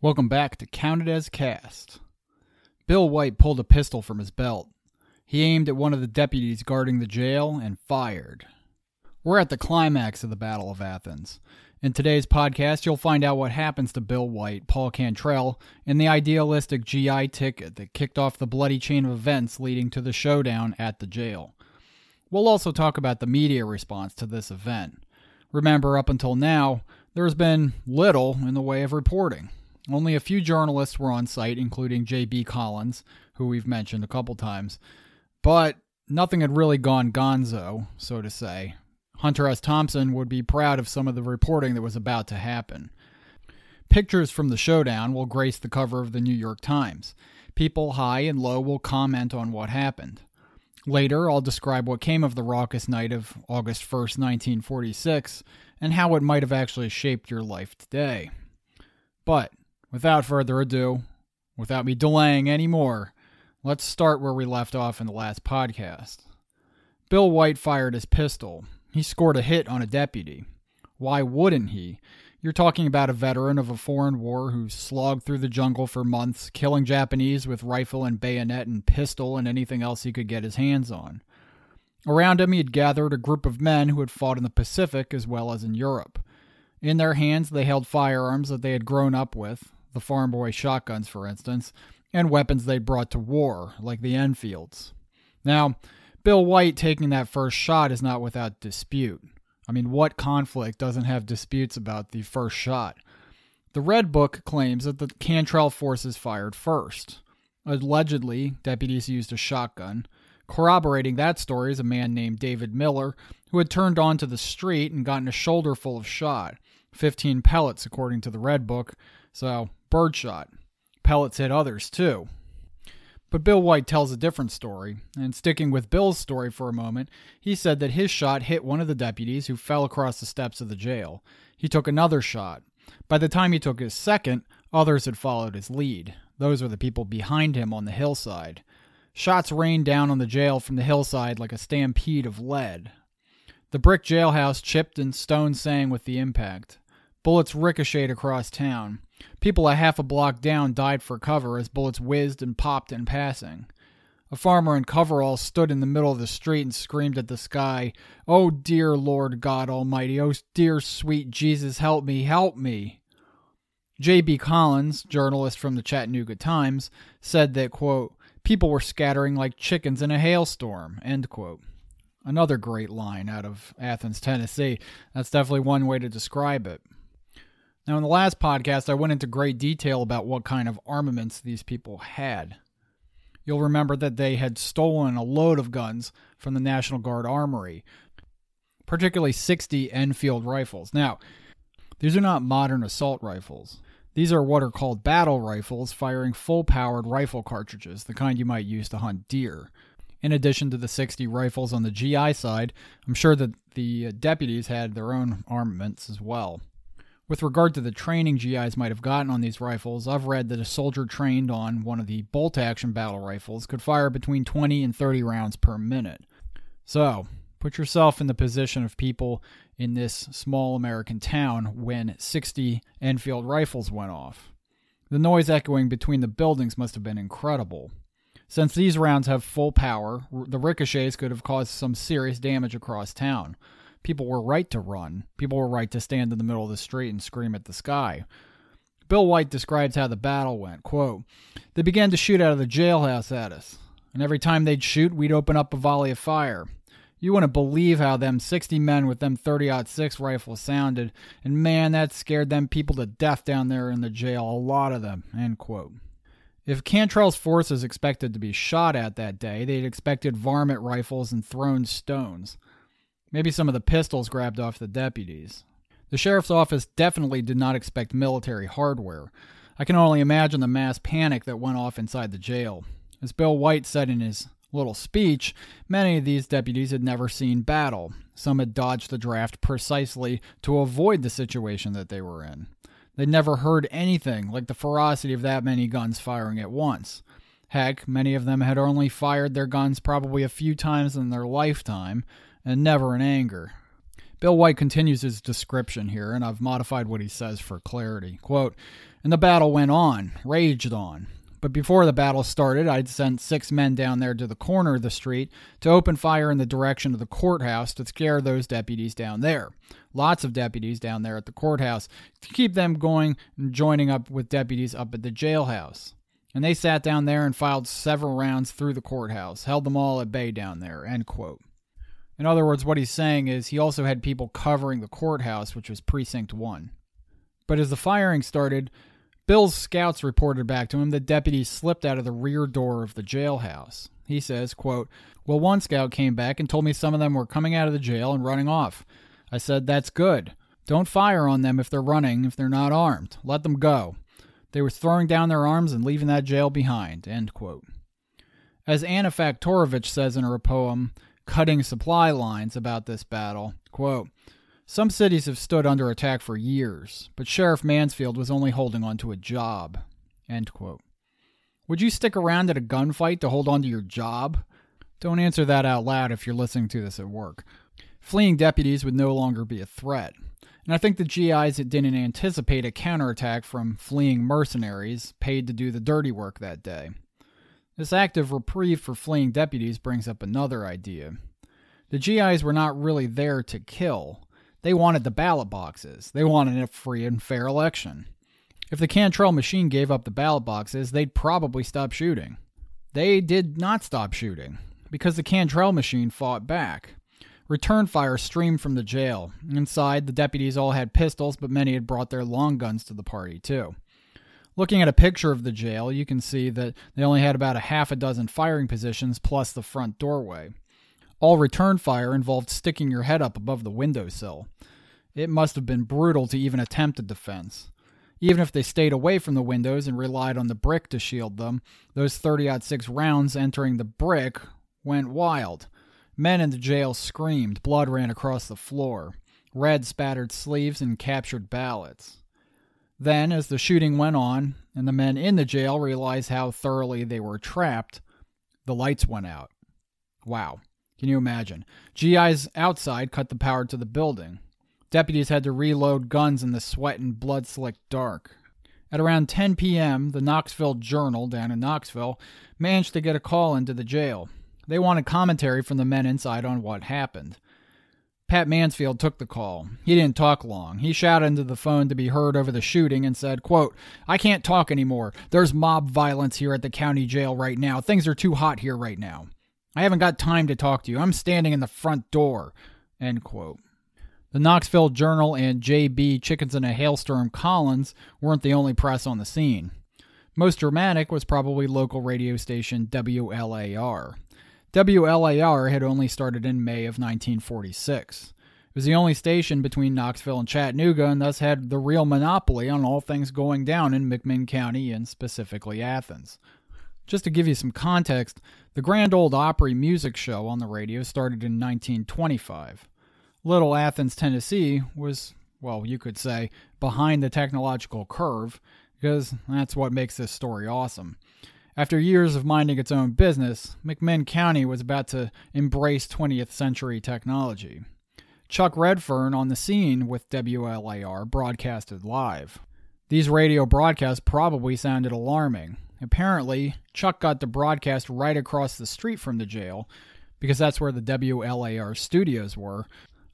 Welcome back to Counted as Cast. Bill White pulled a pistol from his belt. He aimed at one of the deputies guarding the jail and fired. We're at the climax of the Battle of Athens. In today's podcast, you'll find out what happens to Bill White, Paul Cantrell, and the idealistic GI ticket that kicked off the bloody chain of events leading to the showdown at the jail. We'll also talk about the media response to this event. Remember, up until now, there has been little in the way of reporting. Only a few journalists were on site, including J.B. Collins, who we've mentioned a couple times, but nothing had really gone gonzo, so to say. Hunter S. Thompson would be proud of some of the reporting that was about to happen. Pictures from the showdown will grace the cover of the New York Times. People high and low will comment on what happened. Later, I'll describe what came of the raucous night of August 1st, 1946, and how it might have actually shaped your life today. But without further ado, without me delaying any more, let's start where we left off in the last podcast. Bill White fired his pistol. He scored a hit on a deputy. Why wouldn't he? You're talking about a veteran of a foreign war who slogged through the jungle for months, killing Japanese with rifle and bayonet and pistol and anything else he could get his hands on. Around him, he had gathered a group of men who had fought in the Pacific as well as in Europe. In their hands, they held firearms that they had grown up with, the farm boy shotguns, for instance, and weapons they brought to war, like the Enfields. Now, Bill White taking that first shot is not without dispute. I mean, what conflict doesn't have disputes about the first shot? The Red Book claims that the Cantrell forces fired first. Allegedly, deputies used a shotgun. Corroborating that story is a man named David Miller, who had turned onto the street and gotten a shoulder full of shot. 15 pellets, according to the Red Book, so birdshot. Pellets hit others, too. But Bill White tells a different story, and sticking with Bill's story for a moment, he said that his shot hit one of the deputies who fell across the steps of the jail. He took another shot. By the time he took his second, others had followed his lead. Those were the people behind him on the hillside. Shots rained down on the jail from the hillside like a stampede of lead. The brick jailhouse chipped and stones sang with the impact. Bullets ricocheted across town. People a half a block down died for cover as bullets whizzed and popped in passing. A farmer in coveralls stood in the middle of the street and screamed at the sky, Oh, dear Lord God Almighty, oh, dear sweet Jesus, help me, help me. J.B. Collins, journalist from the Chattanooga Times, said that, quote, people were scattering like chickens in a hailstorm, end quote. Another great line out of Athens, Tennessee. That's definitely one way to describe it. Now, in the last podcast, I went into great detail about what kind of armaments these people had. You'll remember that they had stolen a load of guns from the National Guard Armory, particularly 60 Enfield rifles. Now, these are not modern assault rifles. These are what are called battle rifles, firing full powered rifle cartridges, the kind you might use to hunt deer. In addition to the 60 rifles on the GI side, I'm sure that the uh, deputies had their own armaments as well. With regard to the training GIs might have gotten on these rifles, I've read that a soldier trained on one of the bolt action battle rifles could fire between 20 and 30 rounds per minute. So, put yourself in the position of people in this small American town when 60 Enfield rifles went off. The noise echoing between the buildings must have been incredible. Since these rounds have full power, the ricochets could have caused some serious damage across town. People were right to run. People were right to stand in the middle of the street and scream at the sky. Bill White describes how the battle went. Quote, They began to shoot out of the jailhouse at us, and every time they'd shoot, we'd open up a volley of fire. You wouldn't believe how them 60 men with them 30 6 rifles sounded, and man, that scared them people to death down there in the jail, a lot of them. End quote. If Cantrell's forces expected to be shot at that day, they'd expected varmint rifles and thrown stones. Maybe some of the pistols grabbed off the deputies. The sheriff's office definitely did not expect military hardware. I can only imagine the mass panic that went off inside the jail. As Bill White said in his little speech, many of these deputies had never seen battle. Some had dodged the draft precisely to avoid the situation that they were in. They'd never heard anything like the ferocity of that many guns firing at once. Heck, many of them had only fired their guns probably a few times in their lifetime, and never in anger. Bill White continues his description here, and I've modified what he says for clarity. Quote, and the battle went on, raged on. But before the battle started, I'd sent six men down there to the corner of the street to open fire in the direction of the courthouse to scare those deputies down there. Lots of deputies down there at the courthouse to keep them going and joining up with deputies up at the jailhouse. And they sat down there and filed several rounds through the courthouse, held them all at bay down there. End quote. In other words, what he's saying is he also had people covering the courthouse, which was Precinct 1. But as the firing started, Bill's scouts reported back to him that deputies slipped out of the rear door of the jailhouse. He says, quote, Well, one scout came back and told me some of them were coming out of the jail and running off. I said, That's good. Don't fire on them if they're running, if they're not armed. Let them go. They were throwing down their arms and leaving that jail behind. End quote. As Anna Faktorovich says in her poem, Cutting Supply Lines, about this battle, quote, some cities have stood under attack for years, but Sheriff Mansfield was only holding on to a job. Would you stick around at a gunfight to hold on to your job? Don't answer that out loud if you're listening to this at work. Fleeing deputies would no longer be a threat. And I think the GIs that didn't anticipate a counterattack from fleeing mercenaries paid to do the dirty work that day. This act of reprieve for fleeing deputies brings up another idea. The GIs were not really there to kill. They wanted the ballot boxes. They wanted a free and fair election. If the Cantrell machine gave up the ballot boxes, they'd probably stop shooting. They did not stop shooting because the Cantrell machine fought back. Return fire streamed from the jail. Inside, the deputies all had pistols, but many had brought their long guns to the party, too. Looking at a picture of the jail, you can see that they only had about a half a dozen firing positions plus the front doorway. All return fire involved sticking your head up above the windowsill. It must have been brutal to even attempt a defense. Even if they stayed away from the windows and relied on the brick to shield them, those 30-odd 6 rounds entering the brick went wild. Men in the jail screamed, blood ran across the floor. Red spattered sleeves and captured ballots. Then, as the shooting went on, and the men in the jail realized how thoroughly they were trapped, the lights went out. Wow. Can you imagine? GIs outside cut the power to the building. Deputies had to reload guns in the sweat and blood slicked dark. At around 10 p.m., the Knoxville Journal down in Knoxville managed to get a call into the jail. They wanted commentary from the men inside on what happened. Pat Mansfield took the call. He didn't talk long. He shouted into the phone to be heard over the shooting and said, quote, I can't talk anymore. There's mob violence here at the county jail right now. Things are too hot here right now. I haven't got time to talk to you. I'm standing in the front door. End quote. The Knoxville Journal and J.B. Chickens in a Hailstorm Collins weren't the only press on the scene. Most dramatic was probably local radio station WLAR. WLAR had only started in May of 1946. It was the only station between Knoxville and Chattanooga and thus had the real monopoly on all things going down in McMinn County and specifically Athens. Just to give you some context, the Grand Ole Opry music show on the radio started in 1925. Little Athens, Tennessee was, well, you could say, behind the technological curve, because that's what makes this story awesome. After years of minding its own business, McMinn County was about to embrace 20th century technology. Chuck Redfern on the scene with WLAR broadcasted live. These radio broadcasts probably sounded alarming, Apparently, Chuck got the broadcast right across the street from the jail because that's where the WLAR studios were,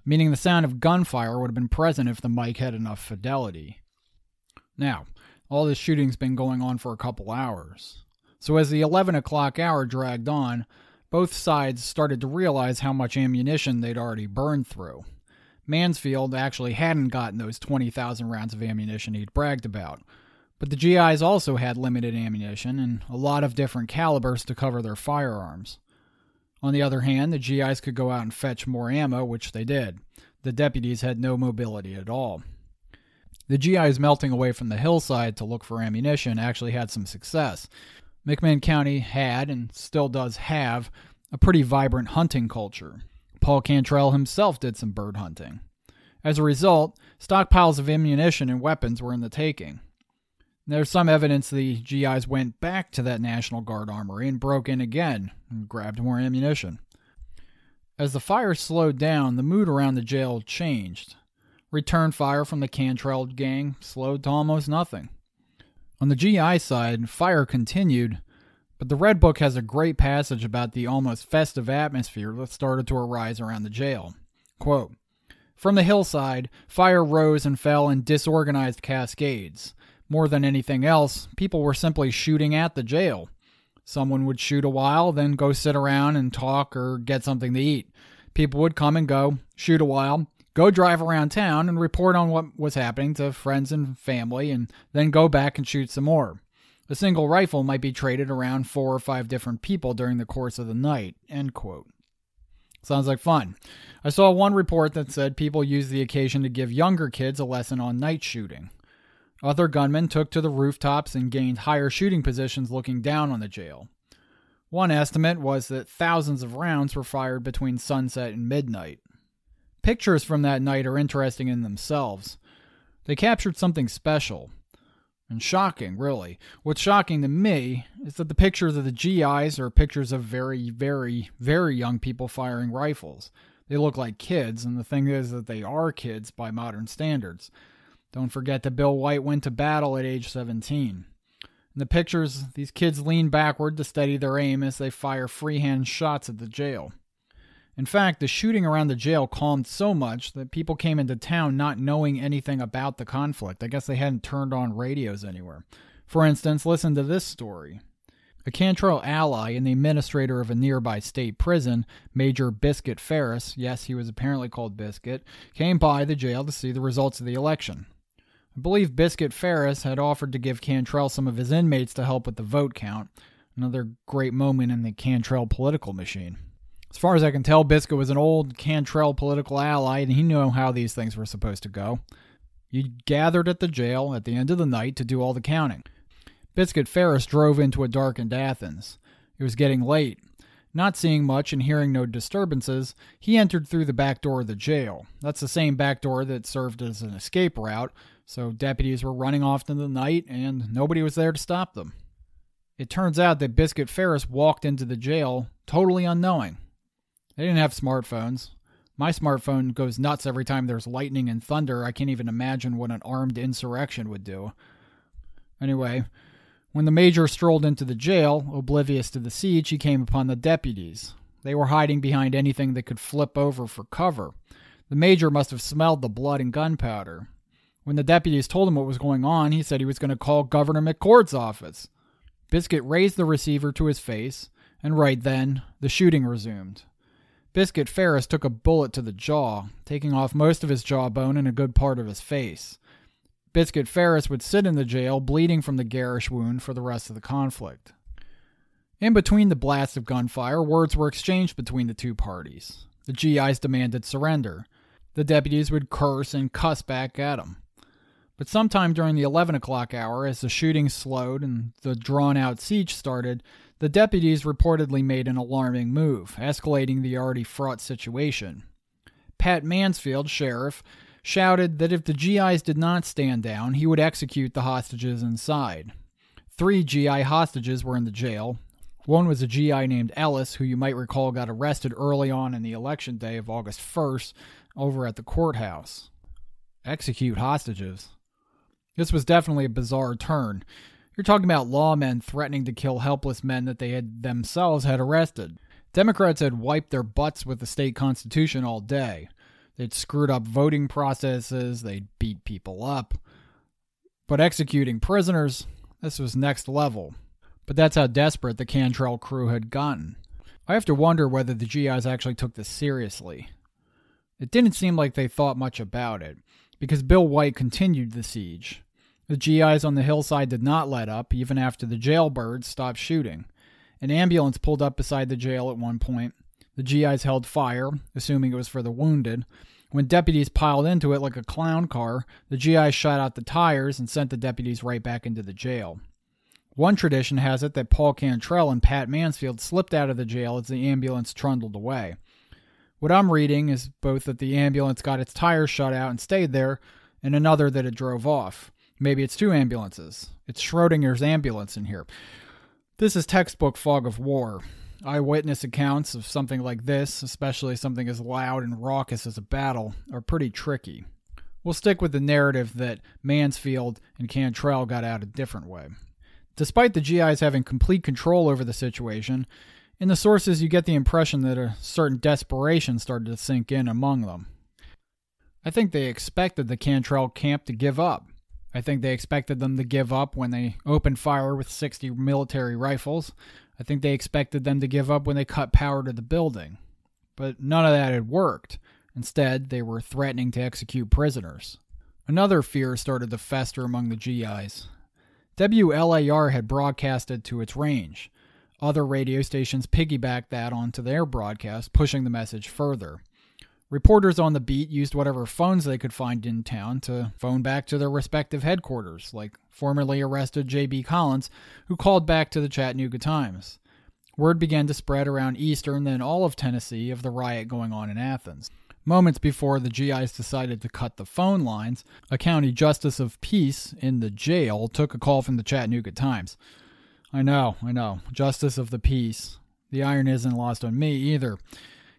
meaning the sound of gunfire would have been present if the mic had enough fidelity. Now, all this shooting's been going on for a couple hours. So as the 11 o'clock hour dragged on, both sides started to realize how much ammunition they'd already burned through. Mansfield actually hadn't gotten those 20,000 rounds of ammunition he'd bragged about, but the GIs also had limited ammunition and a lot of different calibers to cover their firearms. On the other hand, the GIs could go out and fetch more ammo, which they did. The deputies had no mobility at all. The GIs melting away from the hillside to look for ammunition actually had some success. McMinn County had and still does have a pretty vibrant hunting culture. Paul Cantrell himself did some bird hunting. As a result, stockpiles of ammunition and weapons were in the taking. There's some evidence the GIs went back to that National Guard armory and broke in again and grabbed more ammunition. As the fire slowed down, the mood around the jail changed. Return fire from the Cantrell gang slowed to almost nothing. On the GI side, fire continued, but the Red Book has a great passage about the almost festive atmosphere that started to arise around the jail. Quote, From the hillside, fire rose and fell in disorganized cascades. More than anything else, people were simply shooting at the jail. Someone would shoot a while, then go sit around and talk or get something to eat. People would come and go, shoot a while, go drive around town and report on what was happening to friends and family, and then go back and shoot some more. A single rifle might be traded around four or five different people during the course of the night. End quote. Sounds like fun. I saw one report that said people used the occasion to give younger kids a lesson on night shooting. Other gunmen took to the rooftops and gained higher shooting positions looking down on the jail. One estimate was that thousands of rounds were fired between sunset and midnight. Pictures from that night are interesting in themselves. They captured something special and shocking, really. What's shocking to me is that the pictures of the GIs are pictures of very, very, very young people firing rifles. They look like kids, and the thing is that they are kids by modern standards. Don't forget that Bill White went to battle at age 17. In the pictures, these kids lean backward to steady their aim as they fire freehand shots at the jail. In fact, the shooting around the jail calmed so much that people came into town not knowing anything about the conflict. I guess they hadn't turned on radios anywhere. For instance, listen to this story. A Cantrell ally and the administrator of a nearby state prison, Major Biscuit Ferris, yes, he was apparently called Biscuit, came by the jail to see the results of the election. I believe Biscuit Ferris had offered to give Cantrell some of his inmates to help with the vote count. Another great moment in the Cantrell political machine. As far as I can tell, Biscuit was an old Cantrell political ally, and he knew how these things were supposed to go. You gathered at the jail at the end of the night to do all the counting. Biscuit Ferris drove into a darkened Athens. It was getting late. Not seeing much and hearing no disturbances, he entered through the back door of the jail. That's the same back door that served as an escape route, so deputies were running off into the night and nobody was there to stop them. It turns out that Biscuit Ferris walked into the jail totally unknowing. They didn't have smartphones. My smartphone goes nuts every time there's lightning and thunder. I can't even imagine what an armed insurrection would do. Anyway, when the major strolled into the jail, oblivious to the siege, he came upon the deputies. They were hiding behind anything that could flip over for cover. The major must have smelled the blood and gunpowder. When the deputies told him what was going on, he said he was going to call Governor McCord's office. Biscuit raised the receiver to his face, and right then, the shooting resumed. Biscuit Ferris took a bullet to the jaw, taking off most of his jawbone and a good part of his face. Biscuit Ferris would sit in the jail, bleeding from the garish wound for the rest of the conflict. In between the blasts of gunfire, words were exchanged between the two parties. The GIs demanded surrender. The deputies would curse and cuss back at them. But sometime during the 11 o'clock hour, as the shooting slowed and the drawn out siege started, the deputies reportedly made an alarming move, escalating the already fraught situation. Pat Mansfield, sheriff, shouted that if the GIs did not stand down, he would execute the hostages inside. Three GI hostages were in the jail. One was a GI named Ellis, who you might recall got arrested early on in the election day of August 1st over at the courthouse. Execute hostages. This was definitely a bizarre turn. You're talking about lawmen threatening to kill helpless men that they had themselves had arrested. Democrats had wiped their butts with the state constitution all day. They'd screwed up voting processes, they'd beat people up. But executing prisoners, this was next level. But that's how desperate the Cantrell crew had gotten. I have to wonder whether the GIs actually took this seriously. It didn't seem like they thought much about it, because Bill White continued the siege. The GIs on the hillside did not let up, even after the jailbirds stopped shooting. An ambulance pulled up beside the jail at one point. The GIs held fire, assuming it was for the wounded. When deputies piled into it like a clown car, the GIs shot out the tires and sent the deputies right back into the jail. One tradition has it that Paul Cantrell and Pat Mansfield slipped out of the jail as the ambulance trundled away. What I'm reading is both that the ambulance got its tires shut out and stayed there, and another that it drove off. Maybe it's two ambulances. It's Schrodinger's ambulance in here. This is textbook fog of war. Eyewitness accounts of something like this, especially something as loud and raucous as a battle, are pretty tricky. We'll stick with the narrative that Mansfield and Cantrell got out a different way. Despite the GIs having complete control over the situation, in the sources you get the impression that a certain desperation started to sink in among them. I think they expected the Cantrell camp to give up. I think they expected them to give up when they opened fire with 60 military rifles. I think they expected them to give up when they cut power to the building. But none of that had worked. Instead, they were threatening to execute prisoners. Another fear started to fester among the GIs. WLAR had broadcasted to its range. Other radio stations piggybacked that onto their broadcast, pushing the message further. Reporters on the beat used whatever phones they could find in town to phone back to their respective headquarters, like formerly arrested J.B. Collins, who called back to the Chattanooga Times. Word began to spread around eastern, then all of Tennessee, of the riot going on in Athens. Moments before the GIs decided to cut the phone lines, a county justice of peace in the jail took a call from the Chattanooga Times. I know, I know, justice of the peace. The iron isn't lost on me either.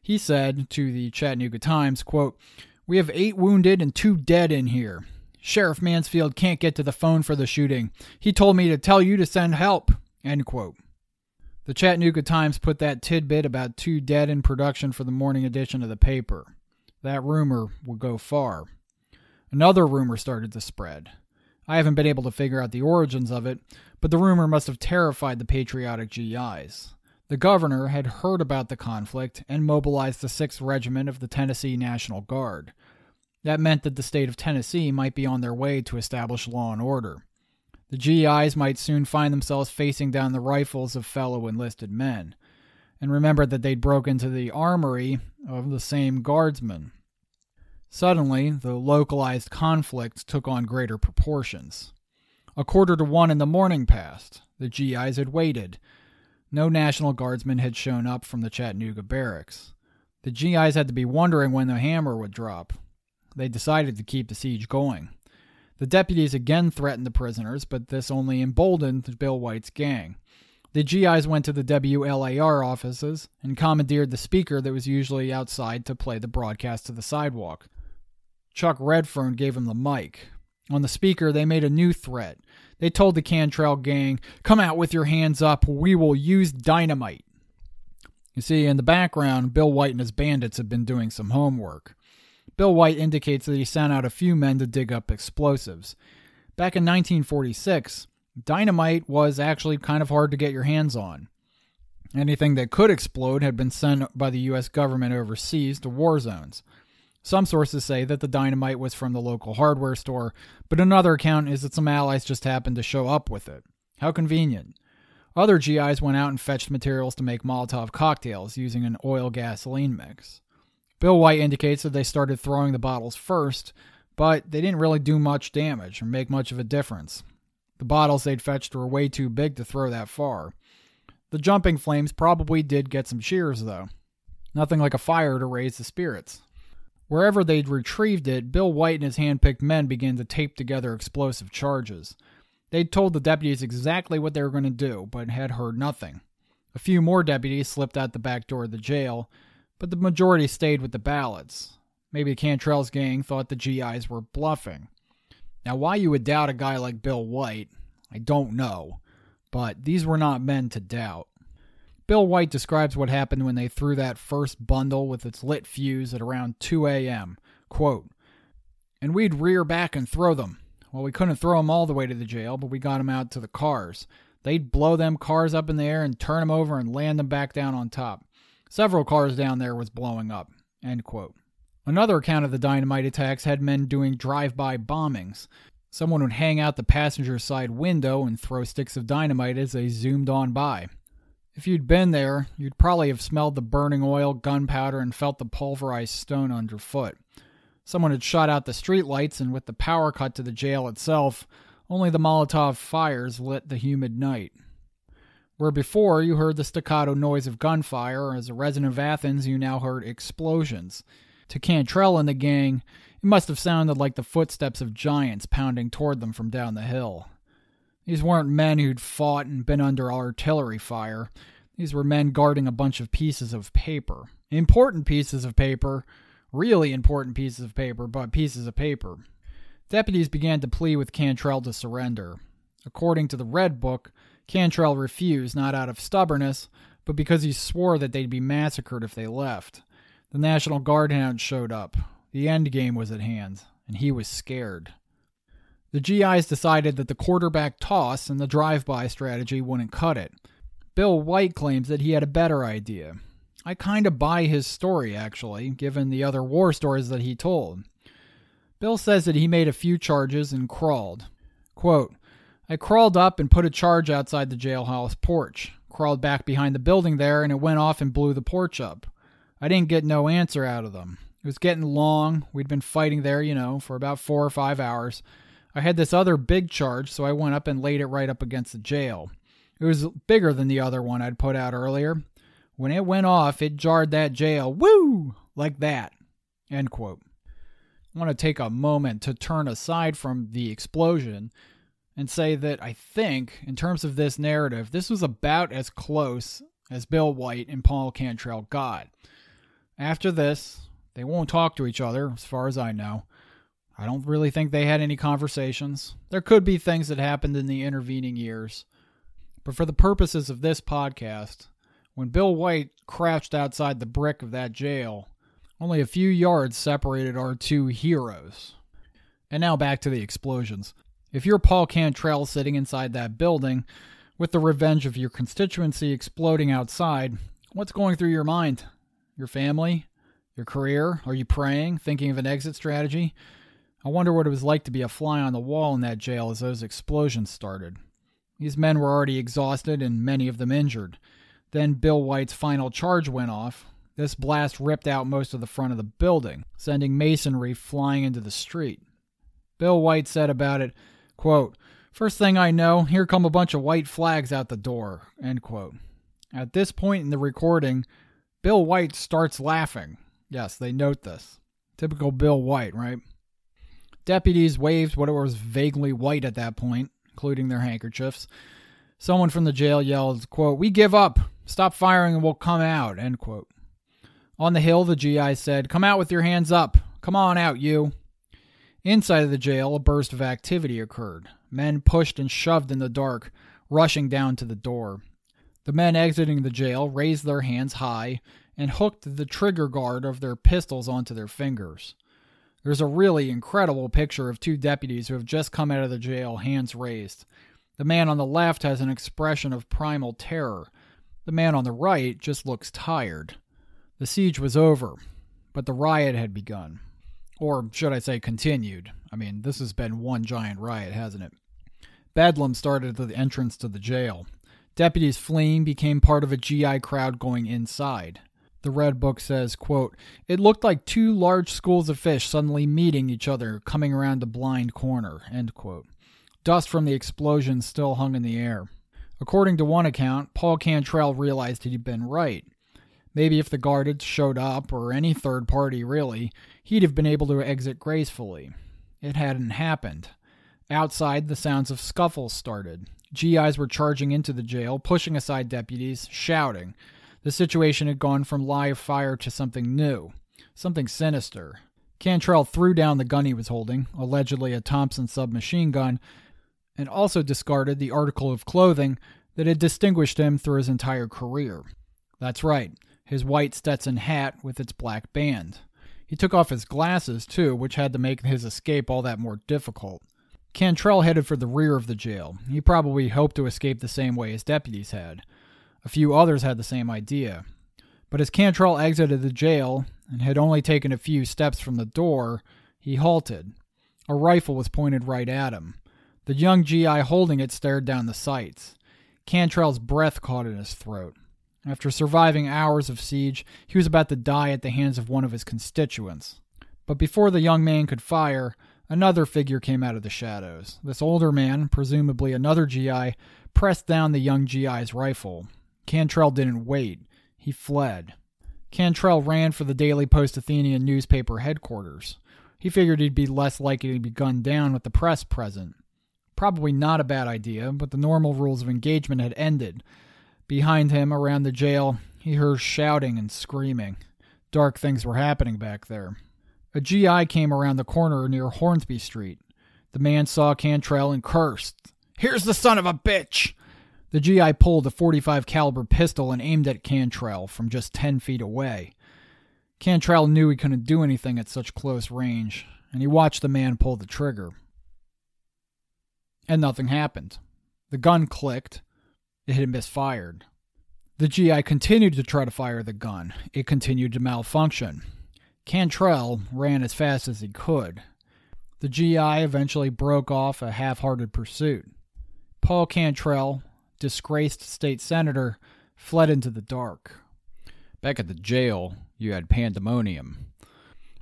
He said to the Chattanooga Times, quote, We have eight wounded and two dead in here. Sheriff Mansfield can't get to the phone for the shooting. He told me to tell you to send help. End quote. The Chattanooga Times put that tidbit about two dead in production for the morning edition of the paper. That rumor would go far. Another rumor started to spread. I haven't been able to figure out the origins of it, but the rumor must have terrified the patriotic GIs. The governor had heard about the conflict and mobilized the 6th Regiment of the Tennessee National Guard. That meant that the state of Tennessee might be on their way to establish law and order. The GIs might soon find themselves facing down the rifles of fellow enlisted men and remember that they'd broke into the armory of the same guardsmen. Suddenly, the localized conflict took on greater proportions. A quarter to one in the morning passed. The GIs had waited. No National Guardsmen had shown up from the Chattanooga barracks. The GIs had to be wondering when the hammer would drop. They decided to keep the siege going. The deputies again threatened the prisoners, but this only emboldened Bill White's gang. The GIs went to the WLAR offices and commandeered the speaker that was usually outside to play the broadcast to the sidewalk. Chuck Redfern gave him the mic. On the speaker, they made a new threat. They told the Cantrell gang, Come out with your hands up, we will use dynamite. You see, in the background, Bill White and his bandits have been doing some homework. Bill White indicates that he sent out a few men to dig up explosives. Back in 1946, dynamite was actually kind of hard to get your hands on. Anything that could explode had been sent by the U.S. government overseas to war zones. Some sources say that the dynamite was from the local hardware store, but another account is that some allies just happened to show up with it. How convenient. Other GIs went out and fetched materials to make Molotov cocktails using an oil gasoline mix. Bill White indicates that they started throwing the bottles first, but they didn't really do much damage or make much of a difference. The bottles they'd fetched were way too big to throw that far. The jumping flames probably did get some cheers, though. Nothing like a fire to raise the spirits. Wherever they'd retrieved it, Bill White and his hand-picked men began to tape together explosive charges. They'd told the deputies exactly what they were going to do, but had heard nothing. A few more deputies slipped out the back door of the jail, but the majority stayed with the ballots. Maybe Cantrell's gang thought the GIs were bluffing. Now, why you would doubt a guy like Bill White, I don't know, but these were not men to doubt. Bill White describes what happened when they threw that first bundle with its lit fuse at around 2 a.m. Quote, and we'd rear back and throw them. Well, we couldn't throw them all the way to the jail, but we got them out to the cars. They'd blow them cars up in the air and turn them over and land them back down on top. Several cars down there was blowing up. End quote. Another account of the dynamite attacks had men doing drive by bombings. Someone would hang out the passenger side window and throw sticks of dynamite as they zoomed on by. If you'd been there, you'd probably have smelled the burning oil, gunpowder, and felt the pulverized stone underfoot. Someone had shot out the streetlights, and with the power cut to the jail itself, Only the Molotov fires lit the humid night. Where before you heard the staccato noise of gunfire, as a resident of Athens, you now heard explosions. To Cantrell and the gang, it must have sounded like the footsteps of giants pounding toward them from down the hill. These weren't men who'd fought and been under artillery fire. These were men guarding a bunch of pieces of paper. Important pieces of paper, really important pieces of paper, but pieces of paper. Deputies began to plead with Cantrell to surrender. According to the Red Book, Cantrell refused not out of stubbornness, but because he swore that they'd be massacred if they left. The National Guard hounds showed up. The end game was at hand, and he was scared. The GIs decided that the quarterback toss and the drive by strategy wouldn't cut it. Bill White claims that he had a better idea. I kind of buy his story, actually, given the other war stories that he told. Bill says that he made a few charges and crawled. Quote, I crawled up and put a charge outside the jailhouse porch, crawled back behind the building there, and it went off and blew the porch up. I didn't get no answer out of them. It was getting long. We'd been fighting there, you know, for about four or five hours. I had this other big charge, so I went up and laid it right up against the jail. It was bigger than the other one I'd put out earlier. When it went off, it jarred that jail, woo, like that. End quote. I want to take a moment to turn aside from the explosion and say that I think, in terms of this narrative, this was about as close as Bill White and Paul Cantrell got. After this, they won't talk to each other, as far as I know. I don't really think they had any conversations. There could be things that happened in the intervening years. But for the purposes of this podcast, when Bill White crouched outside the brick of that jail, only a few yards separated our two heroes. And now back to the explosions. If you're Paul Cantrell sitting inside that building, with the revenge of your constituency exploding outside, what's going through your mind? Your family? Your career? Are you praying, thinking of an exit strategy? I wonder what it was like to be a fly on the wall in that jail as those explosions started. These men were already exhausted and many of them injured. Then Bill White's final charge went off, this blast ripped out most of the front of the building, sending masonry flying into the street. Bill White said about it, quote, First thing I know, here come a bunch of white flags out the door. End quote. At this point in the recording, Bill White starts laughing. Yes, they note this. Typical Bill White, right? Deputies waved what was vaguely white at that point, including their handkerchiefs. Someone from the jail yelled, quote, We give up. Stop firing and we'll come out. End quote. On the hill, the GI said, Come out with your hands up. Come on out, you. Inside of the jail, a burst of activity occurred. Men pushed and shoved in the dark, rushing down to the door. The men exiting the jail raised their hands high and hooked the trigger guard of their pistols onto their fingers. There's a really incredible picture of two deputies who have just come out of the jail, hands raised. The man on the left has an expression of primal terror. The man on the right just looks tired. The siege was over, but the riot had begun. Or should I say continued? I mean, this has been one giant riot, hasn't it? Bedlam started at the entrance to the jail. Deputies fleeing became part of a GI crowd going inside. The Red Book says, quote, It looked like two large schools of fish suddenly meeting each other, coming around a blind corner, end quote. Dust from the explosion still hung in the air. According to one account, Paul Cantrell realized he'd been right. Maybe if the guard had showed up, or any third party really, he'd have been able to exit gracefully. It hadn't happened. Outside, the sounds of scuffles started. GIs were charging into the jail, pushing aside deputies, shouting. The situation had gone from live fire to something new, something sinister. Cantrell threw down the gun he was holding, allegedly a Thompson submachine gun, and also discarded the article of clothing that had distinguished him through his entire career. That's right, his white Stetson hat with its black band. He took off his glasses, too, which had to make his escape all that more difficult. Cantrell headed for the rear of the jail. He probably hoped to escape the same way his deputies had. A few others had the same idea. But as Cantrell exited the jail and had only taken a few steps from the door, he halted. A rifle was pointed right at him. The young GI holding it stared down the sights. Cantrell's breath caught in his throat. After surviving hours of siege, he was about to die at the hands of one of his constituents. But before the young man could fire, Another figure came out of the shadows. This older man, presumably another GI, pressed down the young GI's rifle. Cantrell didn't wait. He fled. Cantrell ran for the Daily Post Athenian newspaper headquarters. He figured he'd be less likely to be gunned down with the press present. Probably not a bad idea, but the normal rules of engagement had ended. Behind him, around the jail, he heard shouting and screaming. Dark things were happening back there. A GI came around the corner near Hornsby Street. The man saw Cantrell and cursed. Here's the son of a bitch! The GI pulled a 45 caliber pistol and aimed at Cantrell from just 10 feet away. Cantrell knew he couldn't do anything at such close range, and he watched the man pull the trigger. And nothing happened. The gun clicked. It had misfired. The GI continued to try to fire the gun. It continued to malfunction. Cantrell ran as fast as he could. The GI eventually broke off a half hearted pursuit. Paul Cantrell, disgraced state senator, fled into the dark. Back at the jail, you had pandemonium.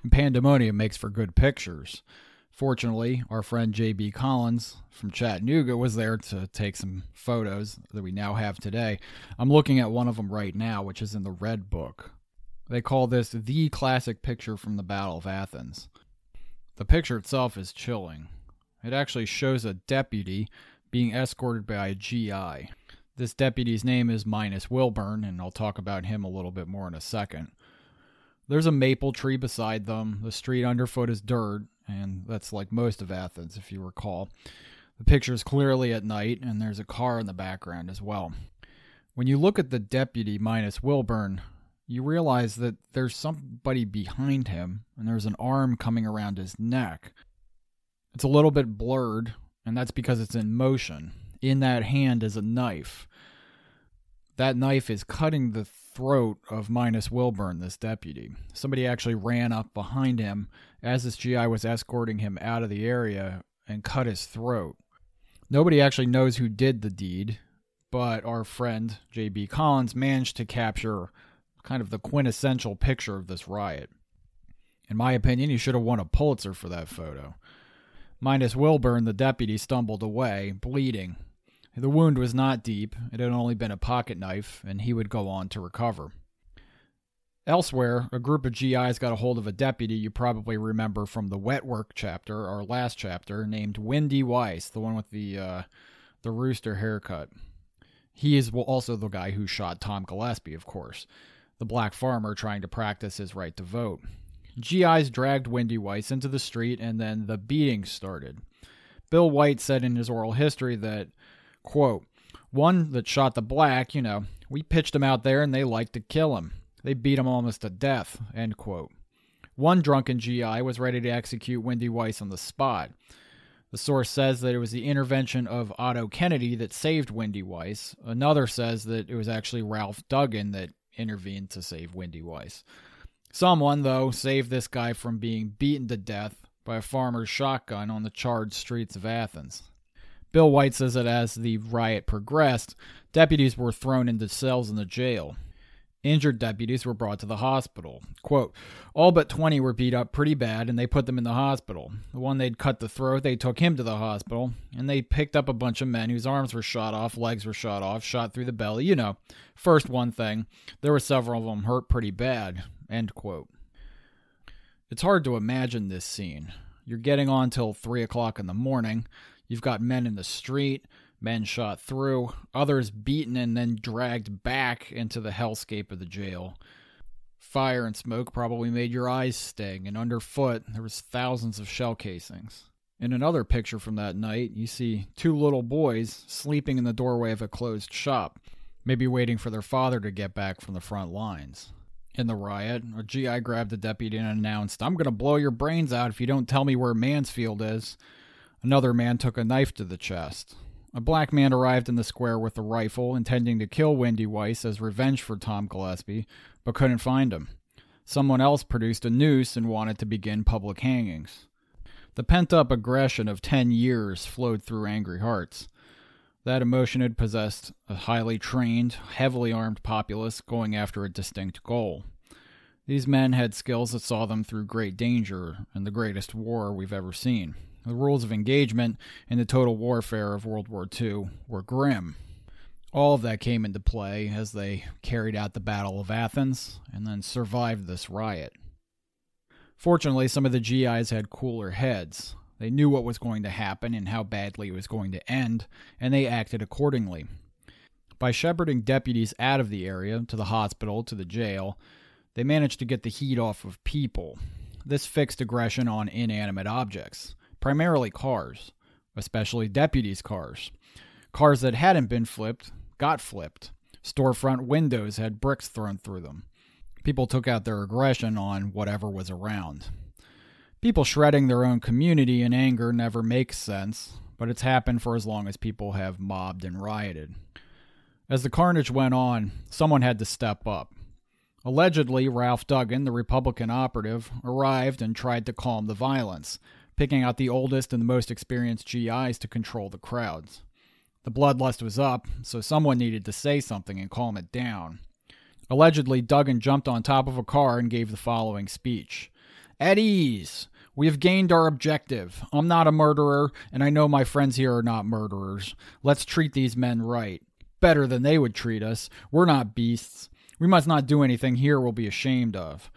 And pandemonium makes for good pictures. Fortunately, our friend J.B. Collins from Chattanooga was there to take some photos that we now have today. I'm looking at one of them right now, which is in the Red Book. They call this the classic picture from the Battle of Athens. The picture itself is chilling. It actually shows a deputy being escorted by a GI. This deputy's name is Minus Wilburn, and I'll talk about him a little bit more in a second. There's a maple tree beside them. The street underfoot is dirt, and that's like most of Athens, if you recall. The picture is clearly at night, and there's a car in the background as well. When you look at the deputy Minus Wilburn, you realize that there's somebody behind him, and there's an arm coming around his neck. It's a little bit blurred, and that's because it's in motion. In that hand is a knife. That knife is cutting the throat of Minus Wilburn, this deputy. Somebody actually ran up behind him as this GI was escorting him out of the area and cut his throat. Nobody actually knows who did the deed, but our friend J.B. Collins managed to capture kind of the quintessential picture of this riot. In my opinion, he should have won a Pulitzer for that photo. Minus Wilburn, the deputy, stumbled away, bleeding, the wound was not deep, it had only been a pocket knife, and he would go on to recover. Elsewhere, a group of GIs got a hold of a deputy you probably remember from the wet work chapter, our last chapter, named Windy Weiss, the one with the uh, the rooster haircut. He is also the guy who shot Tom Gillespie, of course, the black farmer trying to practice his right to vote. GIs dragged Windy Weiss into the street, and then the beating started. Bill White said in his oral history that Quote, one that shot the black, you know, we pitched him out there and they liked to kill him. They beat him almost to death, end quote. One drunken GI was ready to execute Windy Weiss on the spot. The source says that it was the intervention of Otto Kennedy that saved Windy Weiss. Another says that it was actually Ralph Duggan that intervened to save Windy Weiss. Someone, though, saved this guy from being beaten to death by a farmer's shotgun on the charred streets of Athens. Bill White says that as the riot progressed, deputies were thrown into cells in the jail. Injured deputies were brought to the hospital. Quote, All but 20 were beat up pretty bad, and they put them in the hospital. The one they'd cut the throat, they took him to the hospital, and they picked up a bunch of men whose arms were shot off, legs were shot off, shot through the belly. You know, first one thing. There were several of them hurt pretty bad. End quote. It's hard to imagine this scene. You're getting on till 3 o'clock in the morning. You've got men in the street, men shot through, others beaten and then dragged back into the hellscape of the jail. Fire and smoke probably made your eyes sting, and underfoot there was thousands of shell casings. In another picture from that night, you see two little boys sleeping in the doorway of a closed shop, maybe waiting for their father to get back from the front lines. In the riot, a GI grabbed a deputy and announced, I'm going to blow your brains out if you don't tell me where Mansfield is. Another man took a knife to the chest. A black man arrived in the square with a rifle, intending to kill Windy Weiss as revenge for Tom Gillespie, but couldn't find him. Someone else produced a noose and wanted to begin public hangings. The pent up aggression of ten years flowed through angry hearts. That emotion had possessed a highly trained, heavily armed populace going after a distinct goal. These men had skills that saw them through great danger and the greatest war we've ever seen. The rules of engagement in the total warfare of World War II were grim. All of that came into play as they carried out the Battle of Athens and then survived this riot. Fortunately, some of the GIs had cooler heads. They knew what was going to happen and how badly it was going to end, and they acted accordingly. By shepherding deputies out of the area, to the hospital, to the jail, they managed to get the heat off of people. This fixed aggression on inanimate objects, primarily cars, especially deputies' cars. Cars that hadn't been flipped got flipped. Storefront windows had bricks thrown through them. People took out their aggression on whatever was around. People shredding their own community in anger never makes sense, but it's happened for as long as people have mobbed and rioted. As the carnage went on, someone had to step up. Allegedly, Ralph Duggan, the Republican operative, arrived and tried to calm the violence, picking out the oldest and the most experienced GIs to control the crowds. The bloodlust was up, so someone needed to say something and calm it down. Allegedly, Duggan jumped on top of a car and gave the following speech At ease! We have gained our objective. I'm not a murderer, and I know my friends here are not murderers. Let's treat these men right. Better than they would treat us. We're not beasts. We must not do anything here we'll be ashamed of.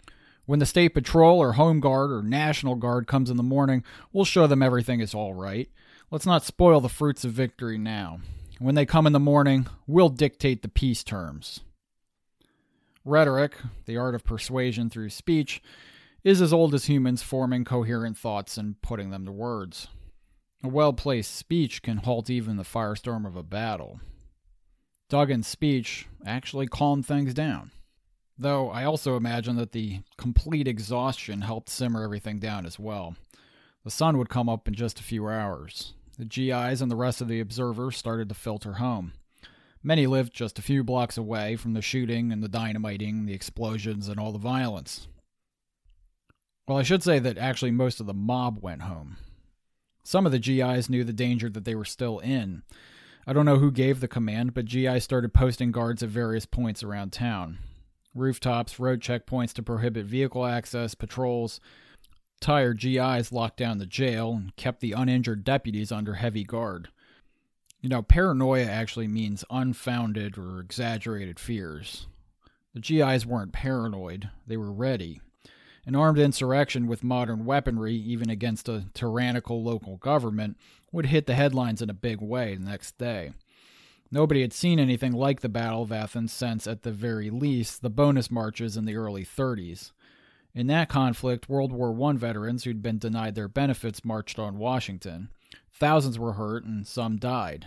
When the State Patrol or Home Guard or National Guard comes in the morning, we'll show them everything is all right. Let's not spoil the fruits of victory now. When they come in the morning, we'll dictate the peace terms. Rhetoric, the art of persuasion through speech, is as old as humans forming coherent thoughts and putting them to words. A well placed speech can halt even the firestorm of a battle. Duggan's speech actually calmed things down. Though I also imagine that the complete exhaustion helped simmer everything down as well. The sun would come up in just a few hours. The GIs and the rest of the observers started to filter home. Many lived just a few blocks away from the shooting and the dynamiting, the explosions, and all the violence. Well, I should say that actually most of the mob went home. Some of the GIs knew the danger that they were still in. I don't know who gave the command, but GIs started posting guards at various points around town rooftops, road checkpoints to prohibit vehicle access, patrols. Tired GIs locked down the jail and kept the uninjured deputies under heavy guard. You know, paranoia actually means unfounded or exaggerated fears. The GIs weren't paranoid, they were ready. An armed insurrection with modern weaponry, even against a tyrannical local government, would hit the headlines in a big way the next day. Nobody had seen anything like the Battle of Athens since, at the very least, the bonus marches in the early 30s. In that conflict, World War I veterans who'd been denied their benefits marched on Washington. Thousands were hurt and some died.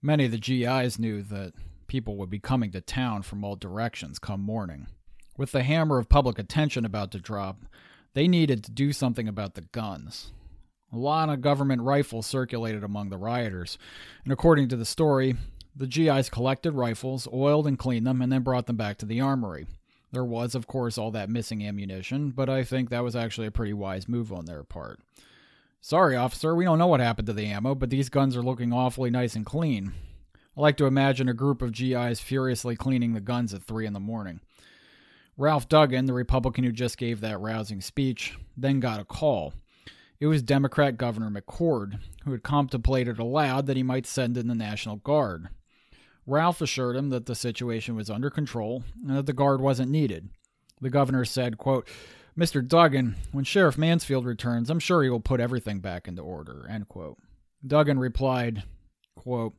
Many of the GIs knew that people would be coming to town from all directions come morning. With the hammer of public attention about to drop, they needed to do something about the guns. A lot of government rifles circulated among the rioters, and according to the story, the GIs collected rifles, oiled and cleaned them, and then brought them back to the armory. There was, of course, all that missing ammunition, but I think that was actually a pretty wise move on their part. Sorry, officer, we don't know what happened to the ammo, but these guns are looking awfully nice and clean. I like to imagine a group of GIs furiously cleaning the guns at 3 in the morning. Ralph Duggan, the Republican who just gave that rousing speech, then got a call. It was Democrat Governor McCord, who had contemplated aloud that he might send in the National Guard. Ralph assured him that the situation was under control and that the Guard wasn't needed. The governor said, quote, Mr. Duggan, when Sheriff Mansfield returns, I'm sure he will put everything back into order. End quote. Duggan replied, quote,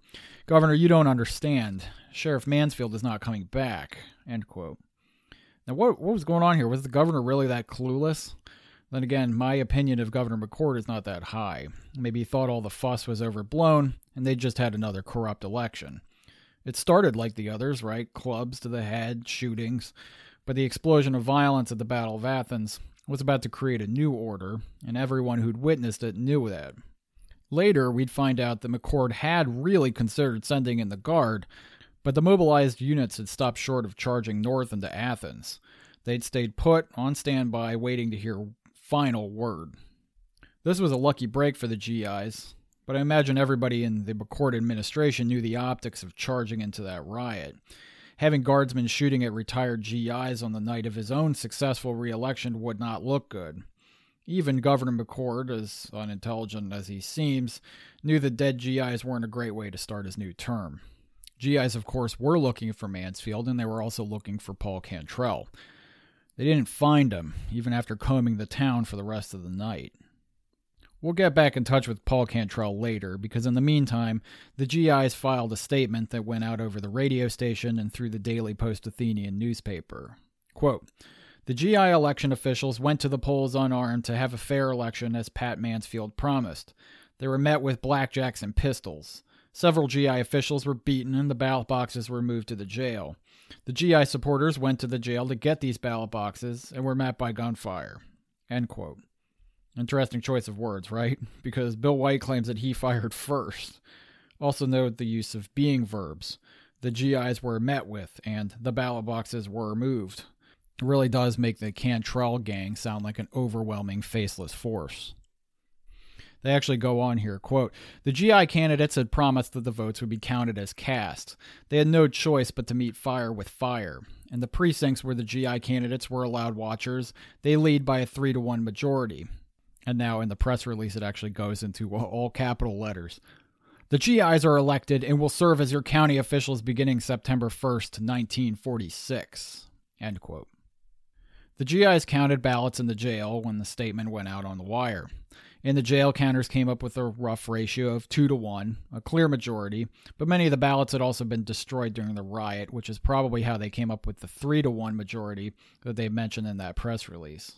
Governor, you don't understand. Sheriff Mansfield is not coming back. End quote. Now, what, what was going on here? Was the governor really that clueless? Then again, my opinion of Governor McCord is not that high. Maybe he thought all the fuss was overblown and they just had another corrupt election. It started like the others, right? Clubs to the head, shootings. But the explosion of violence at the Battle of Athens was about to create a new order, and everyone who'd witnessed it knew that. Later, we'd find out that McCord had really considered sending in the Guard, but the mobilized units had stopped short of charging north into Athens. They'd stayed put on standby, waiting to hear final word. This was a lucky break for the GIs, but I imagine everybody in the McCord administration knew the optics of charging into that riot. having guardsmen shooting at retired GIs on the night of his own successful reelection would not look good. Even Governor McCord, as unintelligent as he seems, knew that dead GIs weren't a great way to start his new term. GIs, of course, were looking for Mansfield, and they were also looking for Paul Cantrell. They didn't find him, even after combing the town for the rest of the night. We'll get back in touch with Paul Cantrell later, because in the meantime, the GIs filed a statement that went out over the radio station and through the Daily Post Athenian newspaper. Quote, the GI election officials went to the polls unarmed to have a fair election as Pat Mansfield promised. They were met with blackjacks and pistols. Several GI officials were beaten and the ballot boxes were moved to the jail. The GI supporters went to the jail to get these ballot boxes and were met by gunfire. End quote. Interesting choice of words, right? Because Bill White claims that he fired first. Also, note the use of being verbs. The GIs were met with, and the ballot boxes were moved. It really does make the Cantrell gang sound like an overwhelming faceless force. They actually go on here, quote, "The GI candidates had promised that the votes would be counted as cast. They had no choice but to meet fire with fire. In the precincts where the GI candidates were allowed watchers, they lead by a 3 to 1 majority. And now in the press release, it actually goes into all capital letters. The GIs are elected and will serve as your county officials beginning September 1st, 1946. End quote. The GIs counted ballots in the jail when the statement went out on the wire. In the jail, counters came up with a rough ratio of 2 to 1, a clear majority, but many of the ballots had also been destroyed during the riot, which is probably how they came up with the 3 to 1 majority that they mentioned in that press release.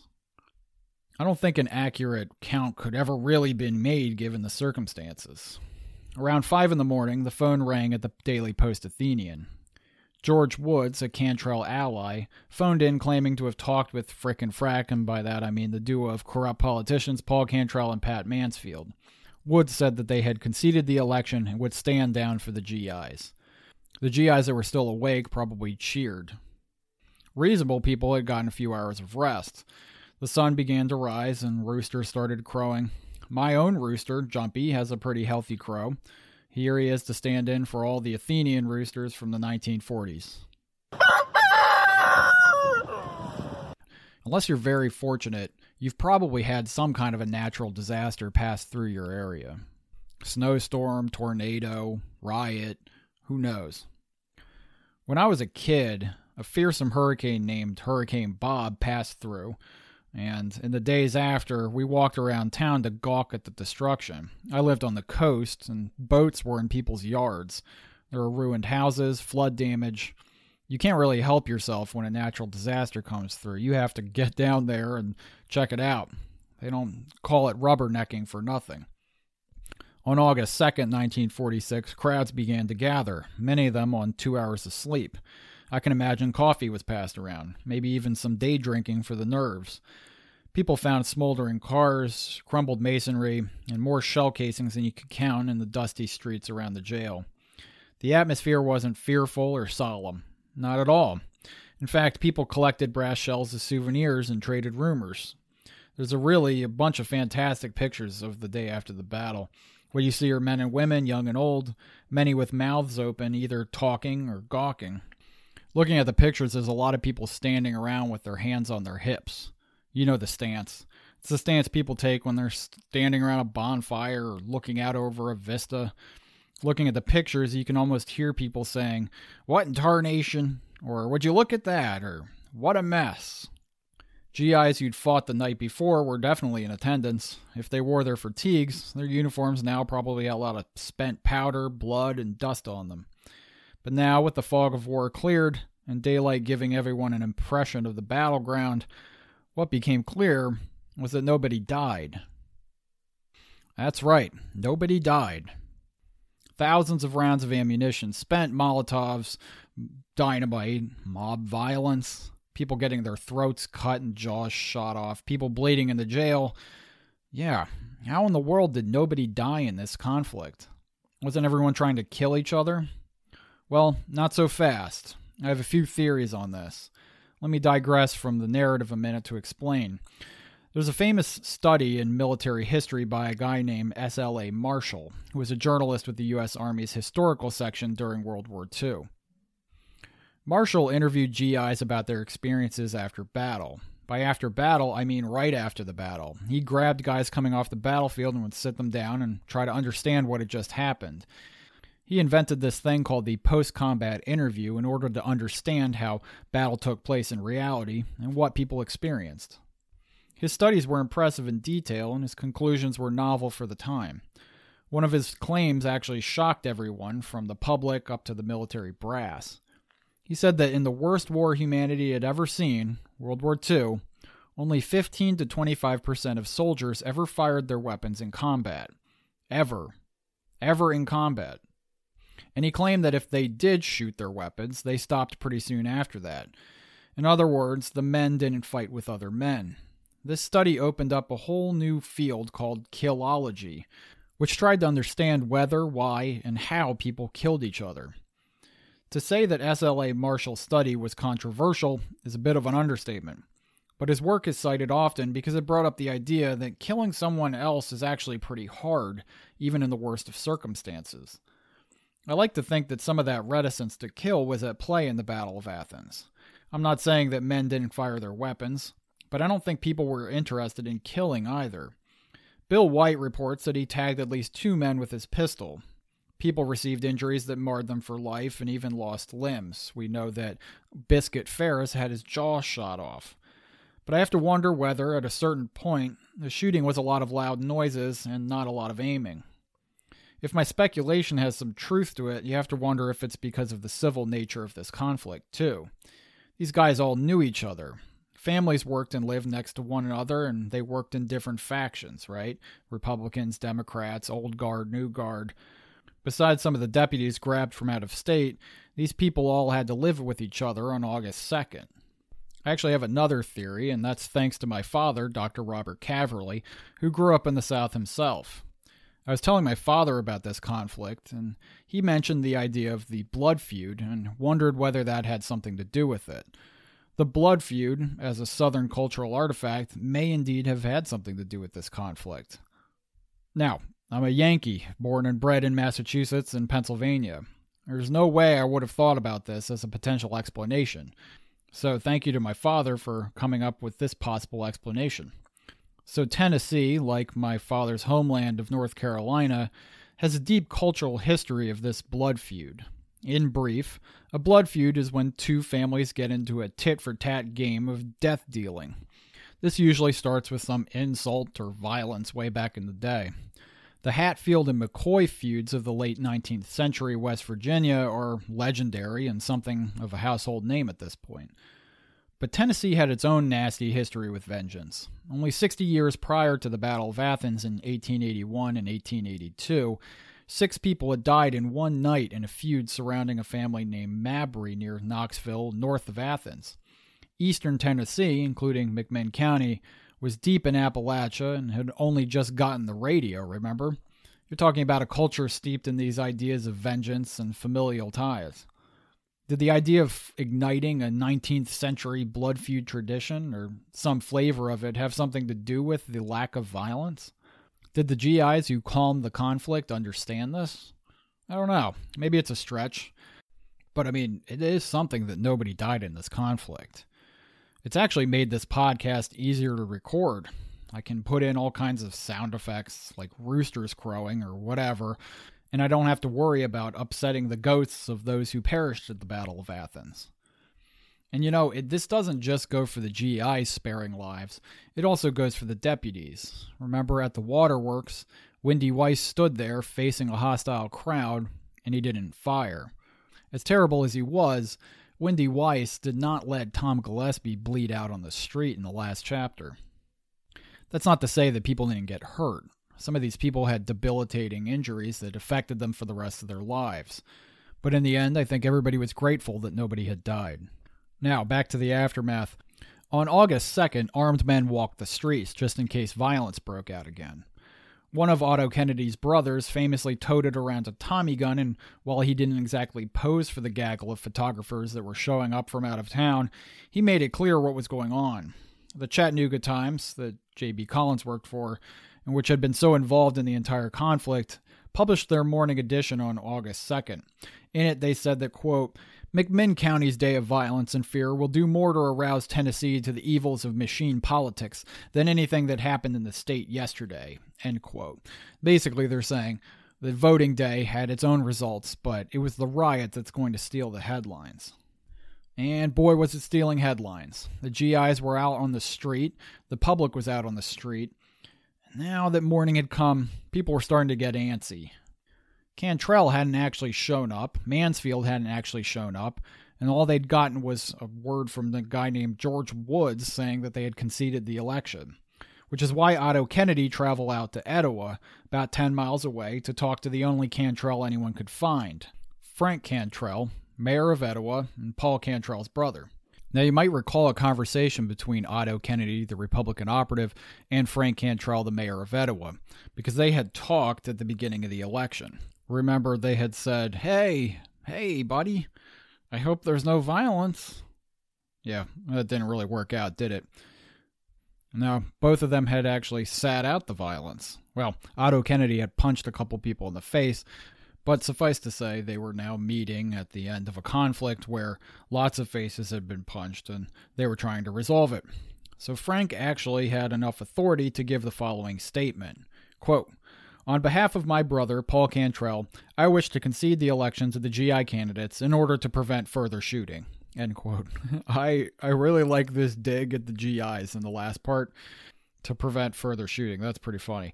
I don't think an accurate count could ever really been made given the circumstances. Around 5 in the morning, the phone rang at the Daily Post Athenian. George Woods, a Cantrell ally, phoned in claiming to have talked with Frick and Frack, and by that I mean the duo of corrupt politicians Paul Cantrell and Pat Mansfield. Woods said that they had conceded the election and would stand down for the GIs. The GIs that were still awake probably cheered. Reasonable people had gotten a few hours of rest. The sun began to rise and roosters started crowing. My own rooster, Jumpy, has a pretty healthy crow. Here he is to stand in for all the Athenian roosters from the 1940s. Unless you're very fortunate, you've probably had some kind of a natural disaster pass through your area. Snowstorm, tornado, riot, who knows? When I was a kid, a fearsome hurricane named Hurricane Bob passed through, and in the days after, we walked around town to gawk at the destruction. I lived on the coast, and boats were in people's yards. There were ruined houses, flood damage. You can't really help yourself when a natural disaster comes through. You have to get down there and check it out. They don't call it rubbernecking for nothing. On August 2nd, 1946, crowds began to gather, many of them on two hours of sleep. I can imagine coffee was passed around, maybe even some day drinking for the nerves. People found smoldering cars, crumbled masonry, and more shell casings than you could count in the dusty streets around the jail. The atmosphere wasn't fearful or solemn. Not at all. In fact, people collected brass shells as souvenirs and traded rumors. There's a really a bunch of fantastic pictures of the day after the battle. What you see are men and women, young and old, many with mouths open, either talking or gawking. Looking at the pictures, there's a lot of people standing around with their hands on their hips. You know the stance. It's the stance people take when they're standing around a bonfire or looking out over a vista. Looking at the pictures, you can almost hear people saying, What in tarnation? Or Would you look at that? Or What a mess. GIs who'd fought the night before were definitely in attendance. If they wore their fatigues, their uniforms now probably had a lot of spent powder, blood, and dust on them. But now, with the fog of war cleared and daylight giving everyone an impression of the battleground, what became clear was that nobody died. That's right, nobody died. Thousands of rounds of ammunition, spent Molotovs, dynamite, mob violence, people getting their throats cut and jaws shot off, people bleeding in the jail. Yeah, how in the world did nobody die in this conflict? Wasn't everyone trying to kill each other? Well, not so fast. I have a few theories on this. Let me digress from the narrative a minute to explain. There's a famous study in military history by a guy named S.L.A. Marshall, who was a journalist with the U.S. Army's historical section during World War II. Marshall interviewed GIs about their experiences after battle. By after battle, I mean right after the battle. He grabbed guys coming off the battlefield and would sit them down and try to understand what had just happened. He invented this thing called the post combat interview in order to understand how battle took place in reality and what people experienced. His studies were impressive in detail, and his conclusions were novel for the time. One of his claims actually shocked everyone, from the public up to the military brass. He said that in the worst war humanity had ever seen, World War II, only 15 to 25% of soldiers ever fired their weapons in combat. Ever. Ever in combat. And he claimed that if they did shoot their weapons, they stopped pretty soon after that. In other words, the men didn't fight with other men. This study opened up a whole new field called killology, which tried to understand whether, why, and how people killed each other. To say that SLA Marshall's study was controversial is a bit of an understatement, but his work is cited often because it brought up the idea that killing someone else is actually pretty hard, even in the worst of circumstances. I like to think that some of that reticence to kill was at play in the Battle of Athens. I'm not saying that men didn't fire their weapons, but I don't think people were interested in killing either. Bill White reports that he tagged at least two men with his pistol. People received injuries that marred them for life and even lost limbs. We know that Biscuit Ferris had his jaw shot off. But I have to wonder whether, at a certain point, the shooting was a lot of loud noises and not a lot of aiming. If my speculation has some truth to it, you have to wonder if it's because of the civil nature of this conflict, too. These guys all knew each other. Families worked and lived next to one another, and they worked in different factions, right? Republicans, Democrats, Old Guard, New Guard. Besides some of the deputies grabbed from out of state, these people all had to live with each other on August 2nd. I actually have another theory, and that's thanks to my father, Dr. Robert Caverly, who grew up in the South himself. I was telling my father about this conflict, and he mentioned the idea of the blood feud and wondered whether that had something to do with it. The blood feud, as a Southern cultural artifact, may indeed have had something to do with this conflict. Now, I'm a Yankee, born and bred in Massachusetts and Pennsylvania. There's no way I would have thought about this as a potential explanation. So, thank you to my father for coming up with this possible explanation. So, Tennessee, like my father's homeland of North Carolina, has a deep cultural history of this blood feud. In brief, a blood feud is when two families get into a tit for tat game of death dealing. This usually starts with some insult or violence way back in the day. The Hatfield and McCoy feuds of the late 19th century West Virginia are legendary and something of a household name at this point. But Tennessee had its own nasty history with vengeance. Only 60 years prior to the Battle of Athens in 1881 and 1882, Six people had died in one night in a feud surrounding a family named Mabry near Knoxville, north of Athens. Eastern Tennessee, including McMinn County, was deep in Appalachia and had only just gotten the radio, remember? You're talking about a culture steeped in these ideas of vengeance and familial ties. Did the idea of igniting a 19th century blood feud tradition, or some flavor of it, have something to do with the lack of violence? Did the GIs who calmed the conflict understand this? I don't know. Maybe it's a stretch. But I mean, it is something that nobody died in this conflict. It's actually made this podcast easier to record. I can put in all kinds of sound effects, like roosters crowing or whatever, and I don't have to worry about upsetting the ghosts of those who perished at the Battle of Athens. And you know, it, this doesn't just go for the GIs sparing lives, it also goes for the deputies. Remember at the waterworks, Windy Weiss stood there facing a hostile crowd, and he didn't fire. As terrible as he was, Windy Weiss did not let Tom Gillespie bleed out on the street in the last chapter. That's not to say that people didn't get hurt. Some of these people had debilitating injuries that affected them for the rest of their lives. But in the end, I think everybody was grateful that nobody had died. Now, back to the aftermath. On August 2nd, armed men walked the streets just in case violence broke out again. One of Otto Kennedy's brothers famously toted around a Tommy gun, and while he didn't exactly pose for the gaggle of photographers that were showing up from out of town, he made it clear what was going on. The Chattanooga Times, that J.B. Collins worked for, and which had been so involved in the entire conflict, published their morning edition on August 2nd. In it, they said that, quote, McMinn County's day of violence and fear will do more to arouse Tennessee to the evils of machine politics than anything that happened in the state yesterday. End quote. Basically, they're saying that voting day had its own results, but it was the riot that's going to steal the headlines. And boy, was it stealing headlines. The GIs were out on the street, the public was out on the street. Now that morning had come, people were starting to get antsy. Cantrell hadn't actually shown up, Mansfield hadn't actually shown up, and all they'd gotten was a word from the guy named George Woods saying that they had conceded the election, which is why Otto Kennedy traveled out to Etowah, about 10 miles away, to talk to the only Cantrell anyone could find Frank Cantrell, mayor of Etowah, and Paul Cantrell's brother. Now, you might recall a conversation between Otto Kennedy, the Republican operative, and Frank Cantrell, the mayor of Etowah, because they had talked at the beginning of the election. Remember, they had said, Hey, hey, buddy, I hope there's no violence. Yeah, that didn't really work out, did it? Now, both of them had actually sat out the violence. Well, Otto Kennedy had punched a couple people in the face, but suffice to say, they were now meeting at the end of a conflict where lots of faces had been punched and they were trying to resolve it. So Frank actually had enough authority to give the following statement Quote, on behalf of my brother, Paul Cantrell, I wish to concede the election to the GI candidates in order to prevent further shooting. End quote. I, I really like this dig at the GIs in the last part to prevent further shooting. That's pretty funny.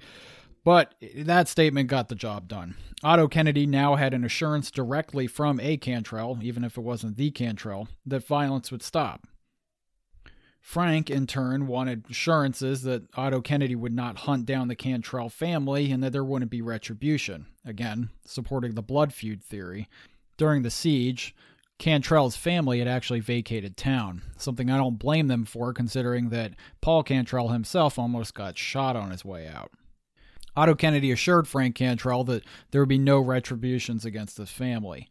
But that statement got the job done. Otto Kennedy now had an assurance directly from a Cantrell, even if it wasn't the Cantrell, that violence would stop. Frank, in turn, wanted assurances that Otto Kennedy would not hunt down the Cantrell family and that there wouldn't be retribution. Again, supporting the blood feud theory. During the siege, Cantrell's family had actually vacated town, something I don't blame them for considering that Paul Cantrell himself almost got shot on his way out. Otto Kennedy assured Frank Cantrell that there would be no retributions against his family.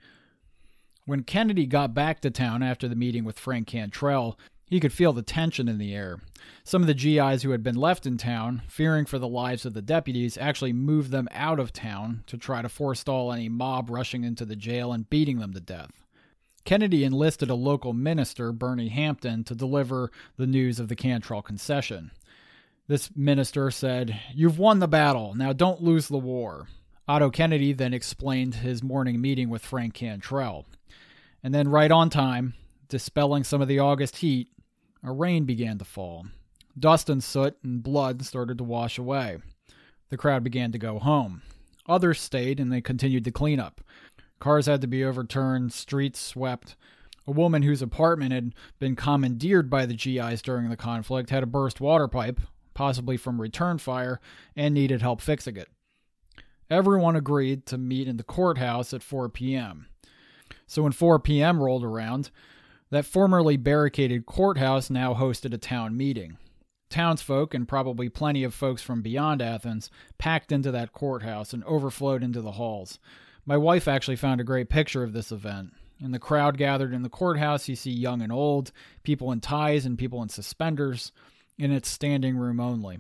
When Kennedy got back to town after the meeting with Frank Cantrell, he could feel the tension in the air. Some of the GIs who had been left in town, fearing for the lives of the deputies, actually moved them out of town to try to forestall any mob rushing into the jail and beating them to death. Kennedy enlisted a local minister, Bernie Hampton, to deliver the news of the Cantrell concession. This minister said, You've won the battle. Now don't lose the war. Otto Kennedy then explained his morning meeting with Frank Cantrell. And then, right on time, dispelling some of the August heat, a rain began to fall. Dust and soot and blood started to wash away. The crowd began to go home. Others stayed and they continued to clean up. Cars had to be overturned, streets swept. A woman whose apartment had been commandeered by the GIs during the conflict had a burst water pipe, possibly from return fire, and needed help fixing it. Everyone agreed to meet in the courthouse at 4 p.m. So when 4 p.m. rolled around, that formerly barricaded courthouse now hosted a town meeting. Townsfolk and probably plenty of folks from beyond Athens packed into that courthouse and overflowed into the halls. My wife actually found a great picture of this event. In the crowd gathered in the courthouse, you see young and old, people in ties and people in suspenders in its standing room only.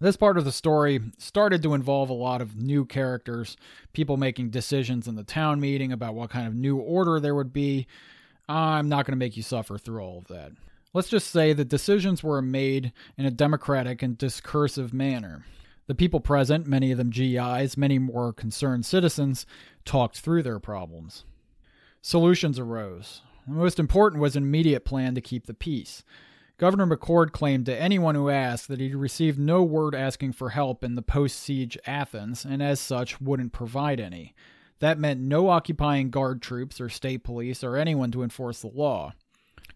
This part of the story started to involve a lot of new characters, people making decisions in the town meeting about what kind of new order there would be. I'm not going to make you suffer through all of that. Let's just say that decisions were made in a democratic and discursive manner. The people present, many of them GIs, many more concerned citizens, talked through their problems. Solutions arose. The most important was an immediate plan to keep the peace. Governor McCord claimed to anyone who asked that he'd received no word asking for help in the post siege Athens, and as such wouldn't provide any. That meant no occupying guard troops or state police or anyone to enforce the law.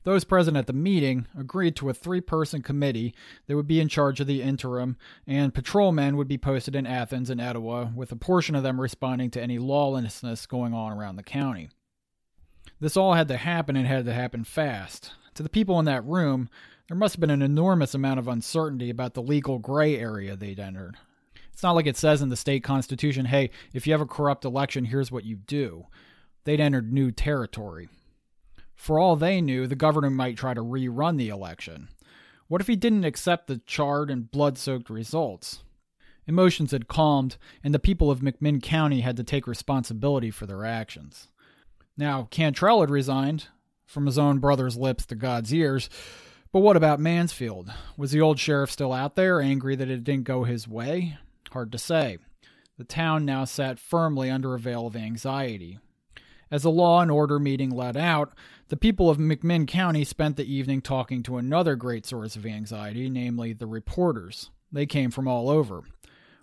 Those present at the meeting agreed to a three person committee that would be in charge of the interim, and patrolmen would be posted in Athens and Etowah, with a portion of them responding to any lawlessness going on around the county. This all had to happen and had to happen fast. To the people in that room, there must have been an enormous amount of uncertainty about the legal gray area they'd entered. It's not like it says in the state constitution, hey, if you have a corrupt election, here's what you do. They'd entered new territory. For all they knew, the governor might try to rerun the election. What if he didn't accept the charred and blood soaked results? Emotions had calmed, and the people of McMinn County had to take responsibility for their actions. Now, Cantrell had resigned, from his own brother's lips to God's ears. But what about Mansfield? Was the old sheriff still out there, angry that it didn't go his way? Hard to say. The town now sat firmly under a veil of anxiety. As the law and order meeting let out, the people of McMinn County spent the evening talking to another great source of anxiety, namely the reporters. They came from all over.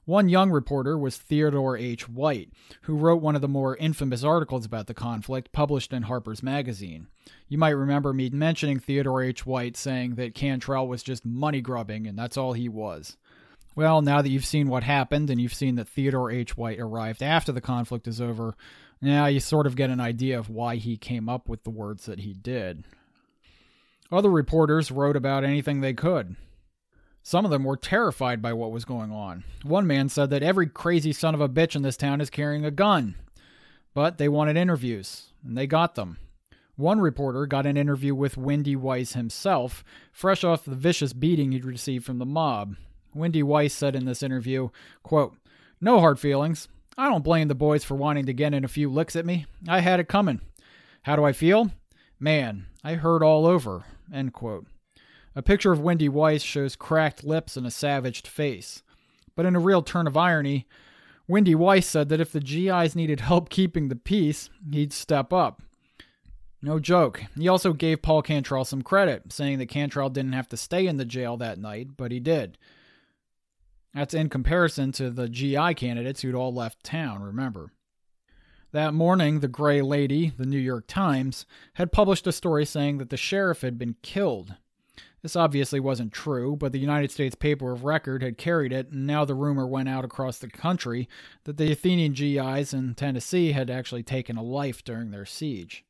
One young reporter was Theodore H. White, who wrote one of the more infamous articles about the conflict published in Harper's Magazine. You might remember me mentioning Theodore H. White saying that Cantrell was just money grubbing and that's all he was. Well, now that you've seen what happened and you've seen that Theodore H. White arrived after the conflict is over, now you sort of get an idea of why he came up with the words that he did. Other reporters wrote about anything they could. Some of them were terrified by what was going on. One man said that every crazy son of a bitch in this town is carrying a gun. But they wanted interviews, and they got them. One reporter got an interview with Windy Weiss himself, fresh off the vicious beating he'd received from the mob. Windy Weiss said in this interview, quote, No hard feelings. I don't blame the boys for wanting to get in a few licks at me. I had it coming. How do I feel? Man, I hurt all over. End quote. A picture of Windy Weiss shows cracked lips and a savaged face. But in a real turn of irony, Windy Weiss said that if the GIs needed help keeping the peace, he'd step up. No joke. He also gave Paul Cantrell some credit, saying that Cantrell didn't have to stay in the jail that night, but he did. That's in comparison to the GI candidates who'd all left town, remember. That morning, the Gray Lady, the New York Times, had published a story saying that the sheriff had been killed. This obviously wasn't true, but the United States paper of record had carried it, and now the rumor went out across the country that the Athenian GIs in Tennessee had actually taken a life during their siege.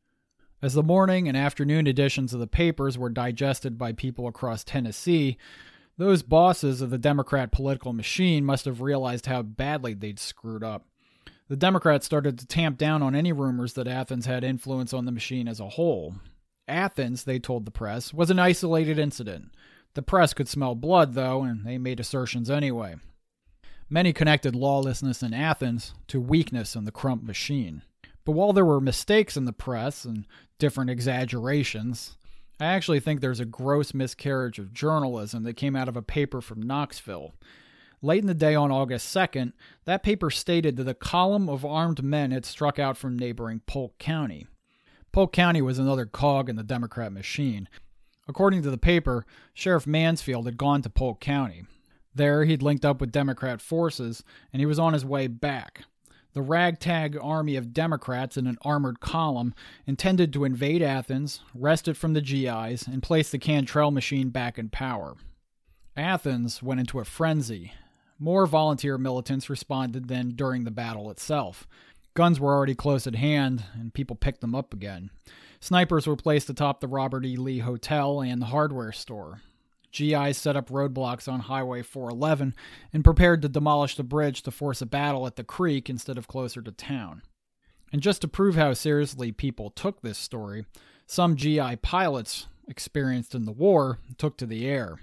As the morning and afternoon editions of the papers were digested by people across Tennessee, those bosses of the Democrat political machine must have realized how badly they'd screwed up. The Democrats started to tamp down on any rumors that Athens had influence on the machine as a whole. Athens, they told the press, was an isolated incident. The press could smell blood, though, and they made assertions anyway. Many connected lawlessness in Athens to weakness in the Crump machine. But while there were mistakes in the press and different exaggerations, I actually think there's a gross miscarriage of journalism that came out of a paper from Knoxville. Late in the day on August 2nd, that paper stated that a column of armed men had struck out from neighboring Polk County. Polk County was another cog in the Democrat machine. According to the paper, Sheriff Mansfield had gone to Polk County. There, he'd linked up with Democrat forces, and he was on his way back. The ragtag army of Democrats in an armored column intended to invade Athens, wrest it from the GIs, and place the Cantrell machine back in power. Athens went into a frenzy. More volunteer militants responded than during the battle itself. Guns were already close at hand, and people picked them up again. Snipers were placed atop the Robert E. Lee Hotel and the hardware store. GIs set up roadblocks on Highway 411 and prepared to demolish the bridge to force a battle at the creek instead of closer to town. And just to prove how seriously people took this story, some GI pilots experienced in the war took to the air.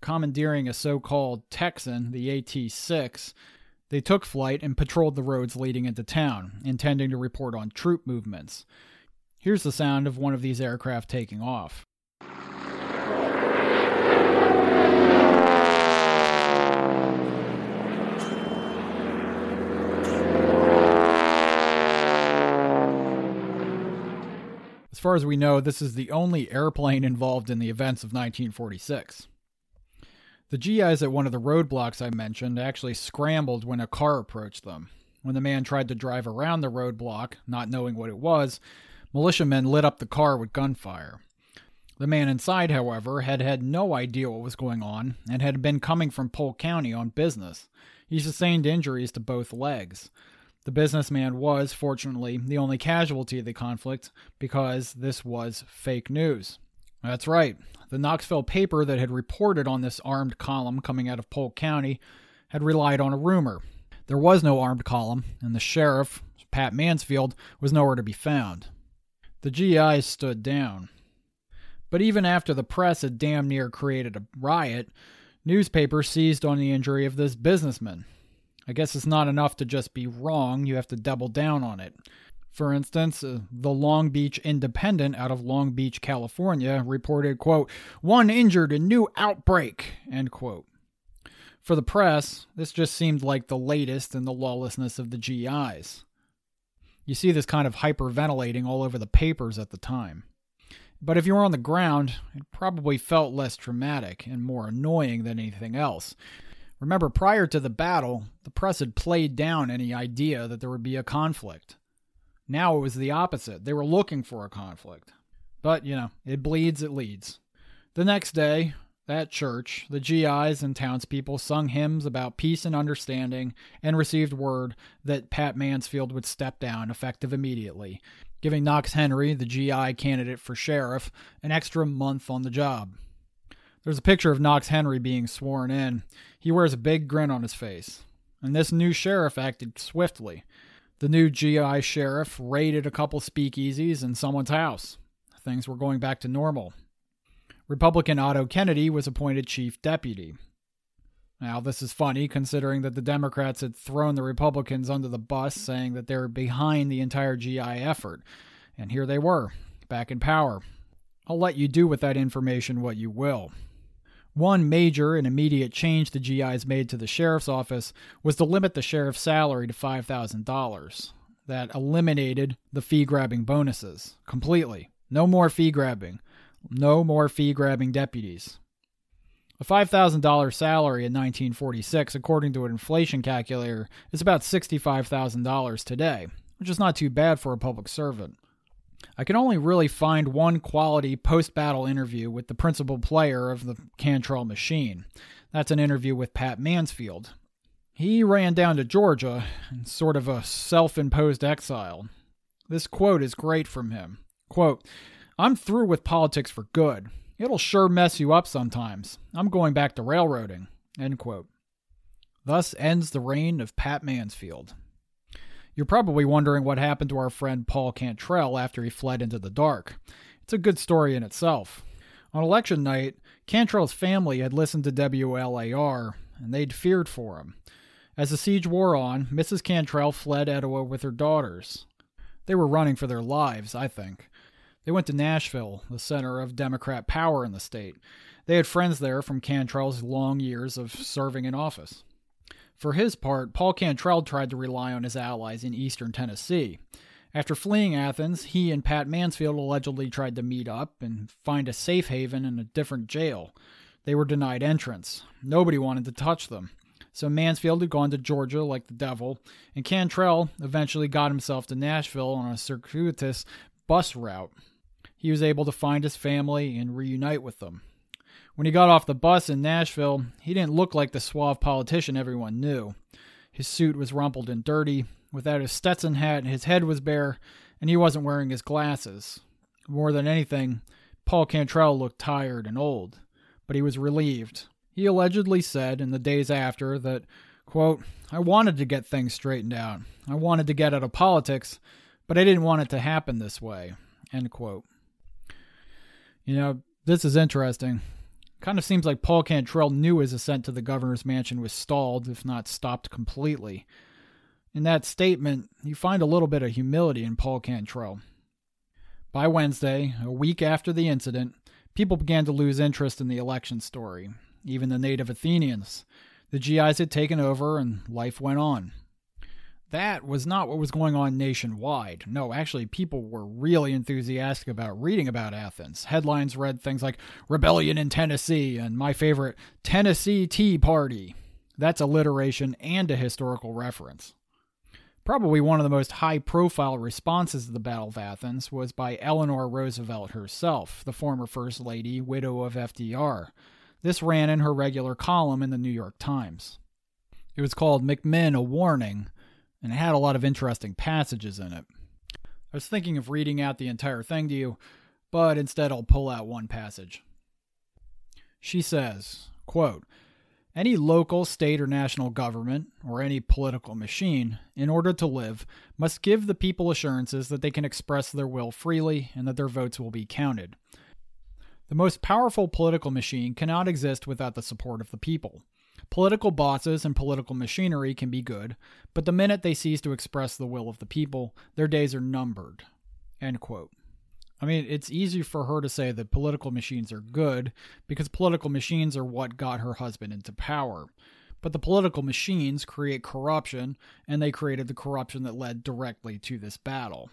Commandeering a so called Texan, the AT 6, they took flight and patrolled the roads leading into town, intending to report on troop movements. Here's the sound of one of these aircraft taking off. As far as we know, this is the only airplane involved in the events of 1946. The GIs at one of the roadblocks I mentioned actually scrambled when a car approached them. When the man tried to drive around the roadblock, not knowing what it was, militiamen lit up the car with gunfire. The man inside, however, had had no idea what was going on and had been coming from Polk County on business. He sustained injuries to both legs. The businessman was, fortunately, the only casualty of the conflict because this was fake news. That's right. The Knoxville paper that had reported on this armed column coming out of Polk County had relied on a rumor. There was no armed column, and the sheriff, Pat Mansfield, was nowhere to be found. The GIs stood down. But even after the press had damn near created a riot, newspapers seized on the injury of this businessman. I guess it's not enough to just be wrong, you have to double down on it. For instance, uh, the Long Beach Independent out of Long Beach, California reported, quote, one injured in new outbreak, end quote. For the press, this just seemed like the latest in the lawlessness of the GIs. You see this kind of hyperventilating all over the papers at the time. But if you were on the ground, it probably felt less traumatic and more annoying than anything else. Remember, prior to the battle, the press had played down any idea that there would be a conflict. Now it was the opposite. They were looking for a conflict. But, you know, it bleeds, it leads. The next day, at church, the GIs and townspeople sung hymns about peace and understanding and received word that Pat Mansfield would step down effective immediately, giving Knox Henry, the GI candidate for sheriff, an extra month on the job. There's a picture of Knox Henry being sworn in. He wears a big grin on his face. And this new sheriff acted swiftly. The new GI sheriff raided a couple speakeasies in someone's house. Things were going back to normal. Republican Otto Kennedy was appointed chief deputy. Now, this is funny considering that the Democrats had thrown the Republicans under the bus, saying that they were behind the entire GI effort. And here they were, back in power. I'll let you do with that information what you will. One major and immediate change the GIs made to the sheriff's office was to limit the sheriff's salary to $5,000. That eliminated the fee grabbing bonuses completely. No more fee grabbing. No more fee grabbing deputies. A $5,000 salary in 1946, according to an inflation calculator, is about $65,000 today, which is not too bad for a public servant. I can only really find one quality post battle interview with the principal player of the Cantrell machine. That's an interview with Pat Mansfield. He ran down to Georgia in sort of a self imposed exile. This quote is great from him. Quote, I'm through with politics for good. It'll sure mess you up sometimes. I'm going back to railroading. End quote. Thus ends the reign of Pat Mansfield. You're probably wondering what happened to our friend Paul Cantrell after he fled into the dark. It's a good story in itself. On election night, Cantrell's family had listened to WLAR, and they'd feared for him. As the siege wore on, Mrs. Cantrell fled Etowah with her daughters. They were running for their lives, I think. They went to Nashville, the center of Democrat power in the state. They had friends there from Cantrell's long years of serving in office. For his part, Paul Cantrell tried to rely on his allies in eastern Tennessee. After fleeing Athens, he and Pat Mansfield allegedly tried to meet up and find a safe haven in a different jail. They were denied entrance. Nobody wanted to touch them. So Mansfield had gone to Georgia like the devil, and Cantrell eventually got himself to Nashville on a circuitous bus route. He was able to find his family and reunite with them. When he got off the bus in Nashville, he didn't look like the suave politician everyone knew. His suit was rumpled and dirty, without his Stetson hat, his head was bare, and he wasn't wearing his glasses. More than anything, Paul Cantrell looked tired and old, but he was relieved. He allegedly said in the days after that, quote, I wanted to get things straightened out. I wanted to get out of politics, but I didn't want it to happen this way. End quote. You know, this is interesting. Kind of seems like Paul Cantrell knew his ascent to the governor's mansion was stalled, if not stopped completely. In that statement, you find a little bit of humility in Paul Cantrell. By Wednesday, a week after the incident, people began to lose interest in the election story, even the native Athenians. The GIs had taken over, and life went on. That was not what was going on nationwide. No, actually, people were really enthusiastic about reading about Athens. Headlines read things like Rebellion in Tennessee and my favorite, Tennessee Tea Party. That's alliteration and a historical reference. Probably one of the most high profile responses to the Battle of Athens was by Eleanor Roosevelt herself, the former First Lady, widow of FDR. This ran in her regular column in the New York Times. It was called McMinn a Warning and it had a lot of interesting passages in it. I was thinking of reading out the entire thing to you, but instead I'll pull out one passage. She says, quote, any local, state, or national government, or any political machine, in order to live, must give the people assurances that they can express their will freely and that their votes will be counted. The most powerful political machine cannot exist without the support of the people. Political bosses and political machinery can be good, but the minute they cease to express the will of the people, their days are numbered. End quote. I mean, it's easy for her to say that political machines are good because political machines are what got her husband into power. But the political machines create corruption, and they created the corruption that led directly to this battle.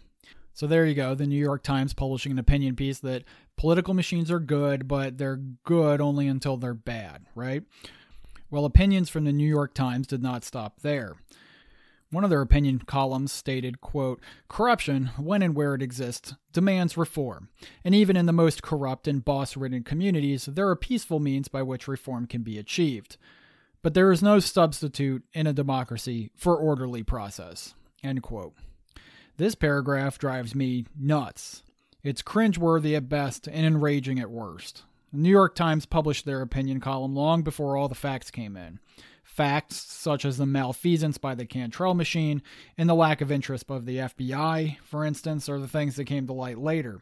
So there you go. The New York Times publishing an opinion piece that political machines are good, but they're good only until they're bad, right? Well, opinions from the New York Times did not stop there. One of their opinion columns stated, quote, Corruption, when and where it exists, demands reform. And even in the most corrupt and boss ridden communities, there are peaceful means by which reform can be achieved. But there is no substitute in a democracy for orderly process. End quote. This paragraph drives me nuts. It's cringeworthy at best and enraging at worst. The New York Times published their opinion column long before all the facts came in. Facts such as the malfeasance by the Cantrell machine and the lack of interest of the FBI, for instance, are the things that came to light later.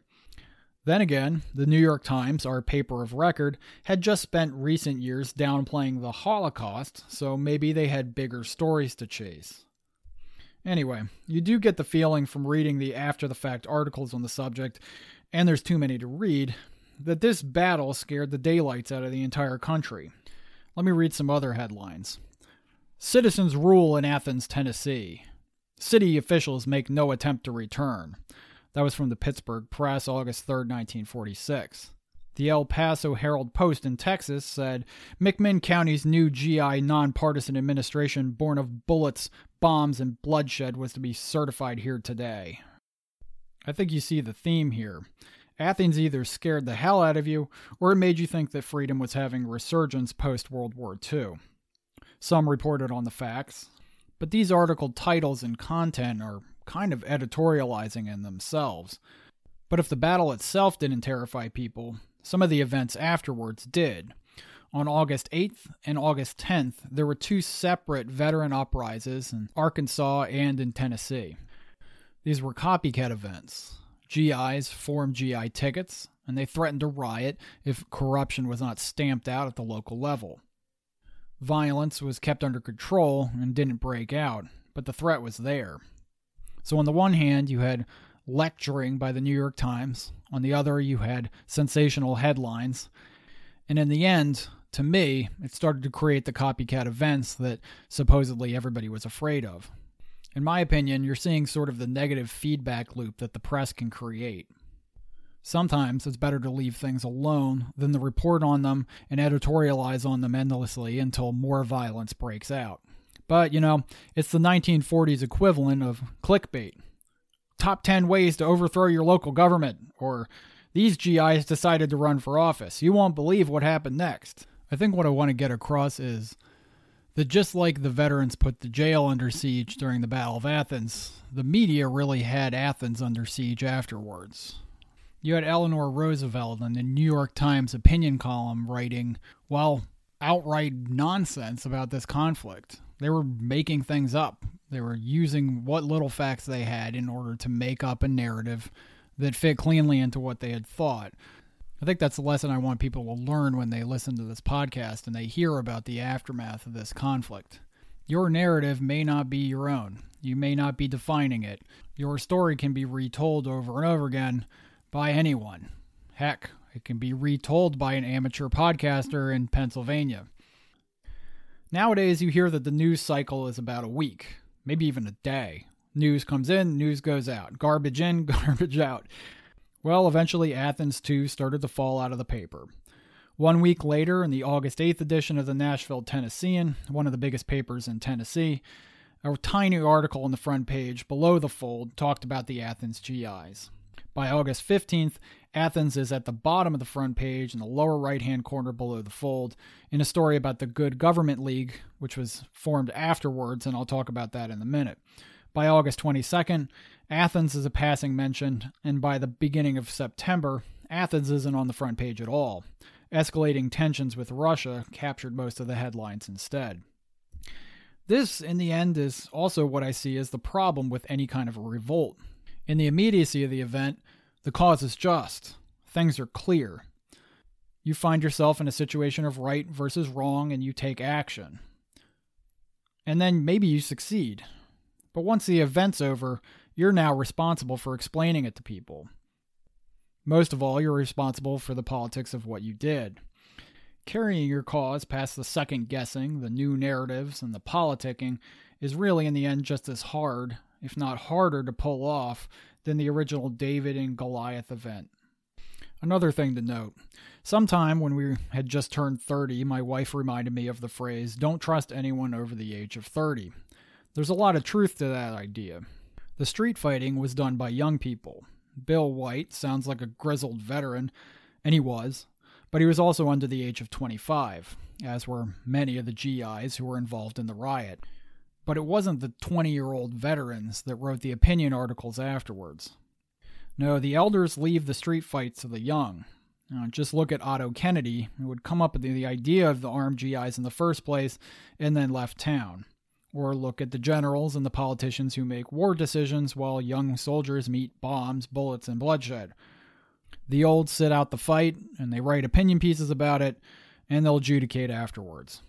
Then again, the New York Times, our paper of record, had just spent recent years downplaying the Holocaust, so maybe they had bigger stories to chase. Anyway, you do get the feeling from reading the after the fact articles on the subject, and there's too many to read, that this battle scared the daylights out of the entire country. Let me read some other headlines. Citizens rule in Athens, Tennessee. City officials make no attempt to return. That was from the Pittsburgh Press, August 3, 1946. The El Paso Herald Post in Texas said McMinn County's new GI nonpartisan administration, born of bullets, bombs, and bloodshed, was to be certified here today. I think you see the theme here. Athens either scared the hell out of you or it made you think that freedom was having a resurgence post World War II. Some reported on the facts, but these article titles and content are kind of editorializing in themselves. But if the battle itself didn't terrify people, some of the events afterwards did. On August 8th and August 10th, there were two separate veteran uprises in Arkansas and in Tennessee. These were copycat events. GIs formed GI tickets, and they threatened to riot if corruption was not stamped out at the local level. Violence was kept under control and didn't break out, but the threat was there. So, on the one hand, you had lecturing by the New York Times, on the other, you had sensational headlines, and in the end, to me, it started to create the copycat events that supposedly everybody was afraid of. In my opinion, you're seeing sort of the negative feedback loop that the press can create. Sometimes it's better to leave things alone than to report on them and editorialize on them endlessly until more violence breaks out. But, you know, it's the 1940s equivalent of clickbait. Top 10 ways to overthrow your local government, or these GIs decided to run for office. You won't believe what happened next. I think what I want to get across is that just like the veterans put the jail under siege during the Battle of Athens, the media really had Athens under siege afterwards. You had Eleanor Roosevelt in the New York Times opinion column writing, well, outright nonsense about this conflict. They were making things up. They were using what little facts they had in order to make up a narrative that fit cleanly into what they had thought. I think that's the lesson I want people to learn when they listen to this podcast and they hear about the aftermath of this conflict. Your narrative may not be your own. You may not be defining it. Your story can be retold over and over again, by anyone. Heck, it can be retold by an amateur podcaster in Pennsylvania. Nowadays, you hear that the news cycle is about a week, maybe even a day. News comes in, news goes out. Garbage in, garbage out. Well, eventually, Athens too started to fall out of the paper. One week later, in the August 8th edition of the Nashville Tennessean, one of the biggest papers in Tennessee, a tiny article on the front page below the fold talked about the Athens GIs. By August 15th, Athens is at the bottom of the front page in the lower right hand corner below the fold in a story about the Good Government League, which was formed afterwards, and I'll talk about that in a minute. By August 22nd, Athens is a passing mention, and by the beginning of September, Athens isn't on the front page at all. Escalating tensions with Russia captured most of the headlines instead. This, in the end, is also what I see as the problem with any kind of a revolt. In the immediacy of the event, the cause is just. Things are clear. you find yourself in a situation of right versus wrong and you take action. And then maybe you succeed. But once the event's over, you're now responsible for explaining it to people. Most of all, you're responsible for the politics of what you did. Carrying your cause past the second guessing, the new narratives, and the politicking is really in the end just as hard, if not harder, to pull off than the original David and Goliath event. Another thing to note sometime when we had just turned 30, my wife reminded me of the phrase, don't trust anyone over the age of 30. There's a lot of truth to that idea. The street fighting was done by young people. Bill White sounds like a grizzled veteran, and he was, but he was also under the age of 25, as were many of the GIs who were involved in the riot. But it wasn't the 20 year old veterans that wrote the opinion articles afterwards. No, the elders leave the street fights to the young. Now, just look at Otto Kennedy, who would come up with the idea of the armed GIs in the first place and then left town. Or look at the generals and the politicians who make war decisions while young soldiers meet bombs, bullets, and bloodshed. The old sit out the fight and they write opinion pieces about it and they'll adjudicate afterwards.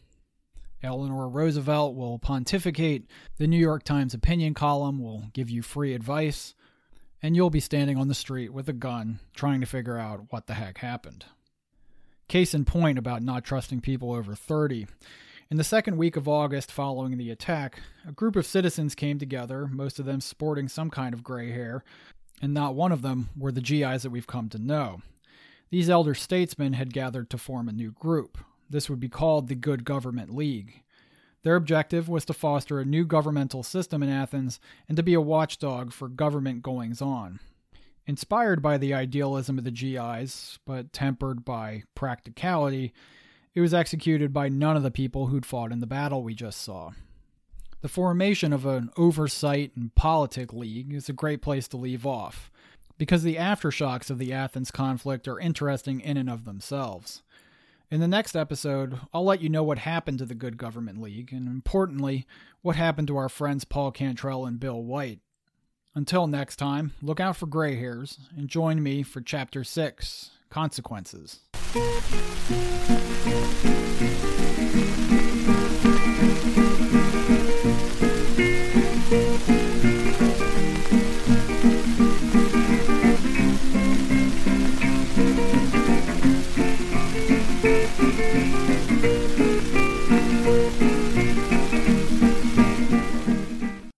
Eleanor Roosevelt will pontificate, the New York Times opinion column will give you free advice, and you'll be standing on the street with a gun trying to figure out what the heck happened. Case in point about not trusting people over 30. In the second week of August following the attack, a group of citizens came together, most of them sporting some kind of gray hair, and not one of them were the GIs that we've come to know. These elder statesmen had gathered to form a new group. This would be called the Good Government League. Their objective was to foster a new governmental system in Athens and to be a watchdog for government goings on. Inspired by the idealism of the GIs, but tempered by practicality, it was executed by none of the people who'd fought in the battle we just saw. The formation of an oversight and politic league is a great place to leave off, because the aftershocks of the Athens conflict are interesting in and of themselves. In the next episode, I'll let you know what happened to the Good Government League, and importantly, what happened to our friends Paul Cantrell and Bill White. Until next time, look out for gray hairs, and join me for Chapter 6 Consequences. thank you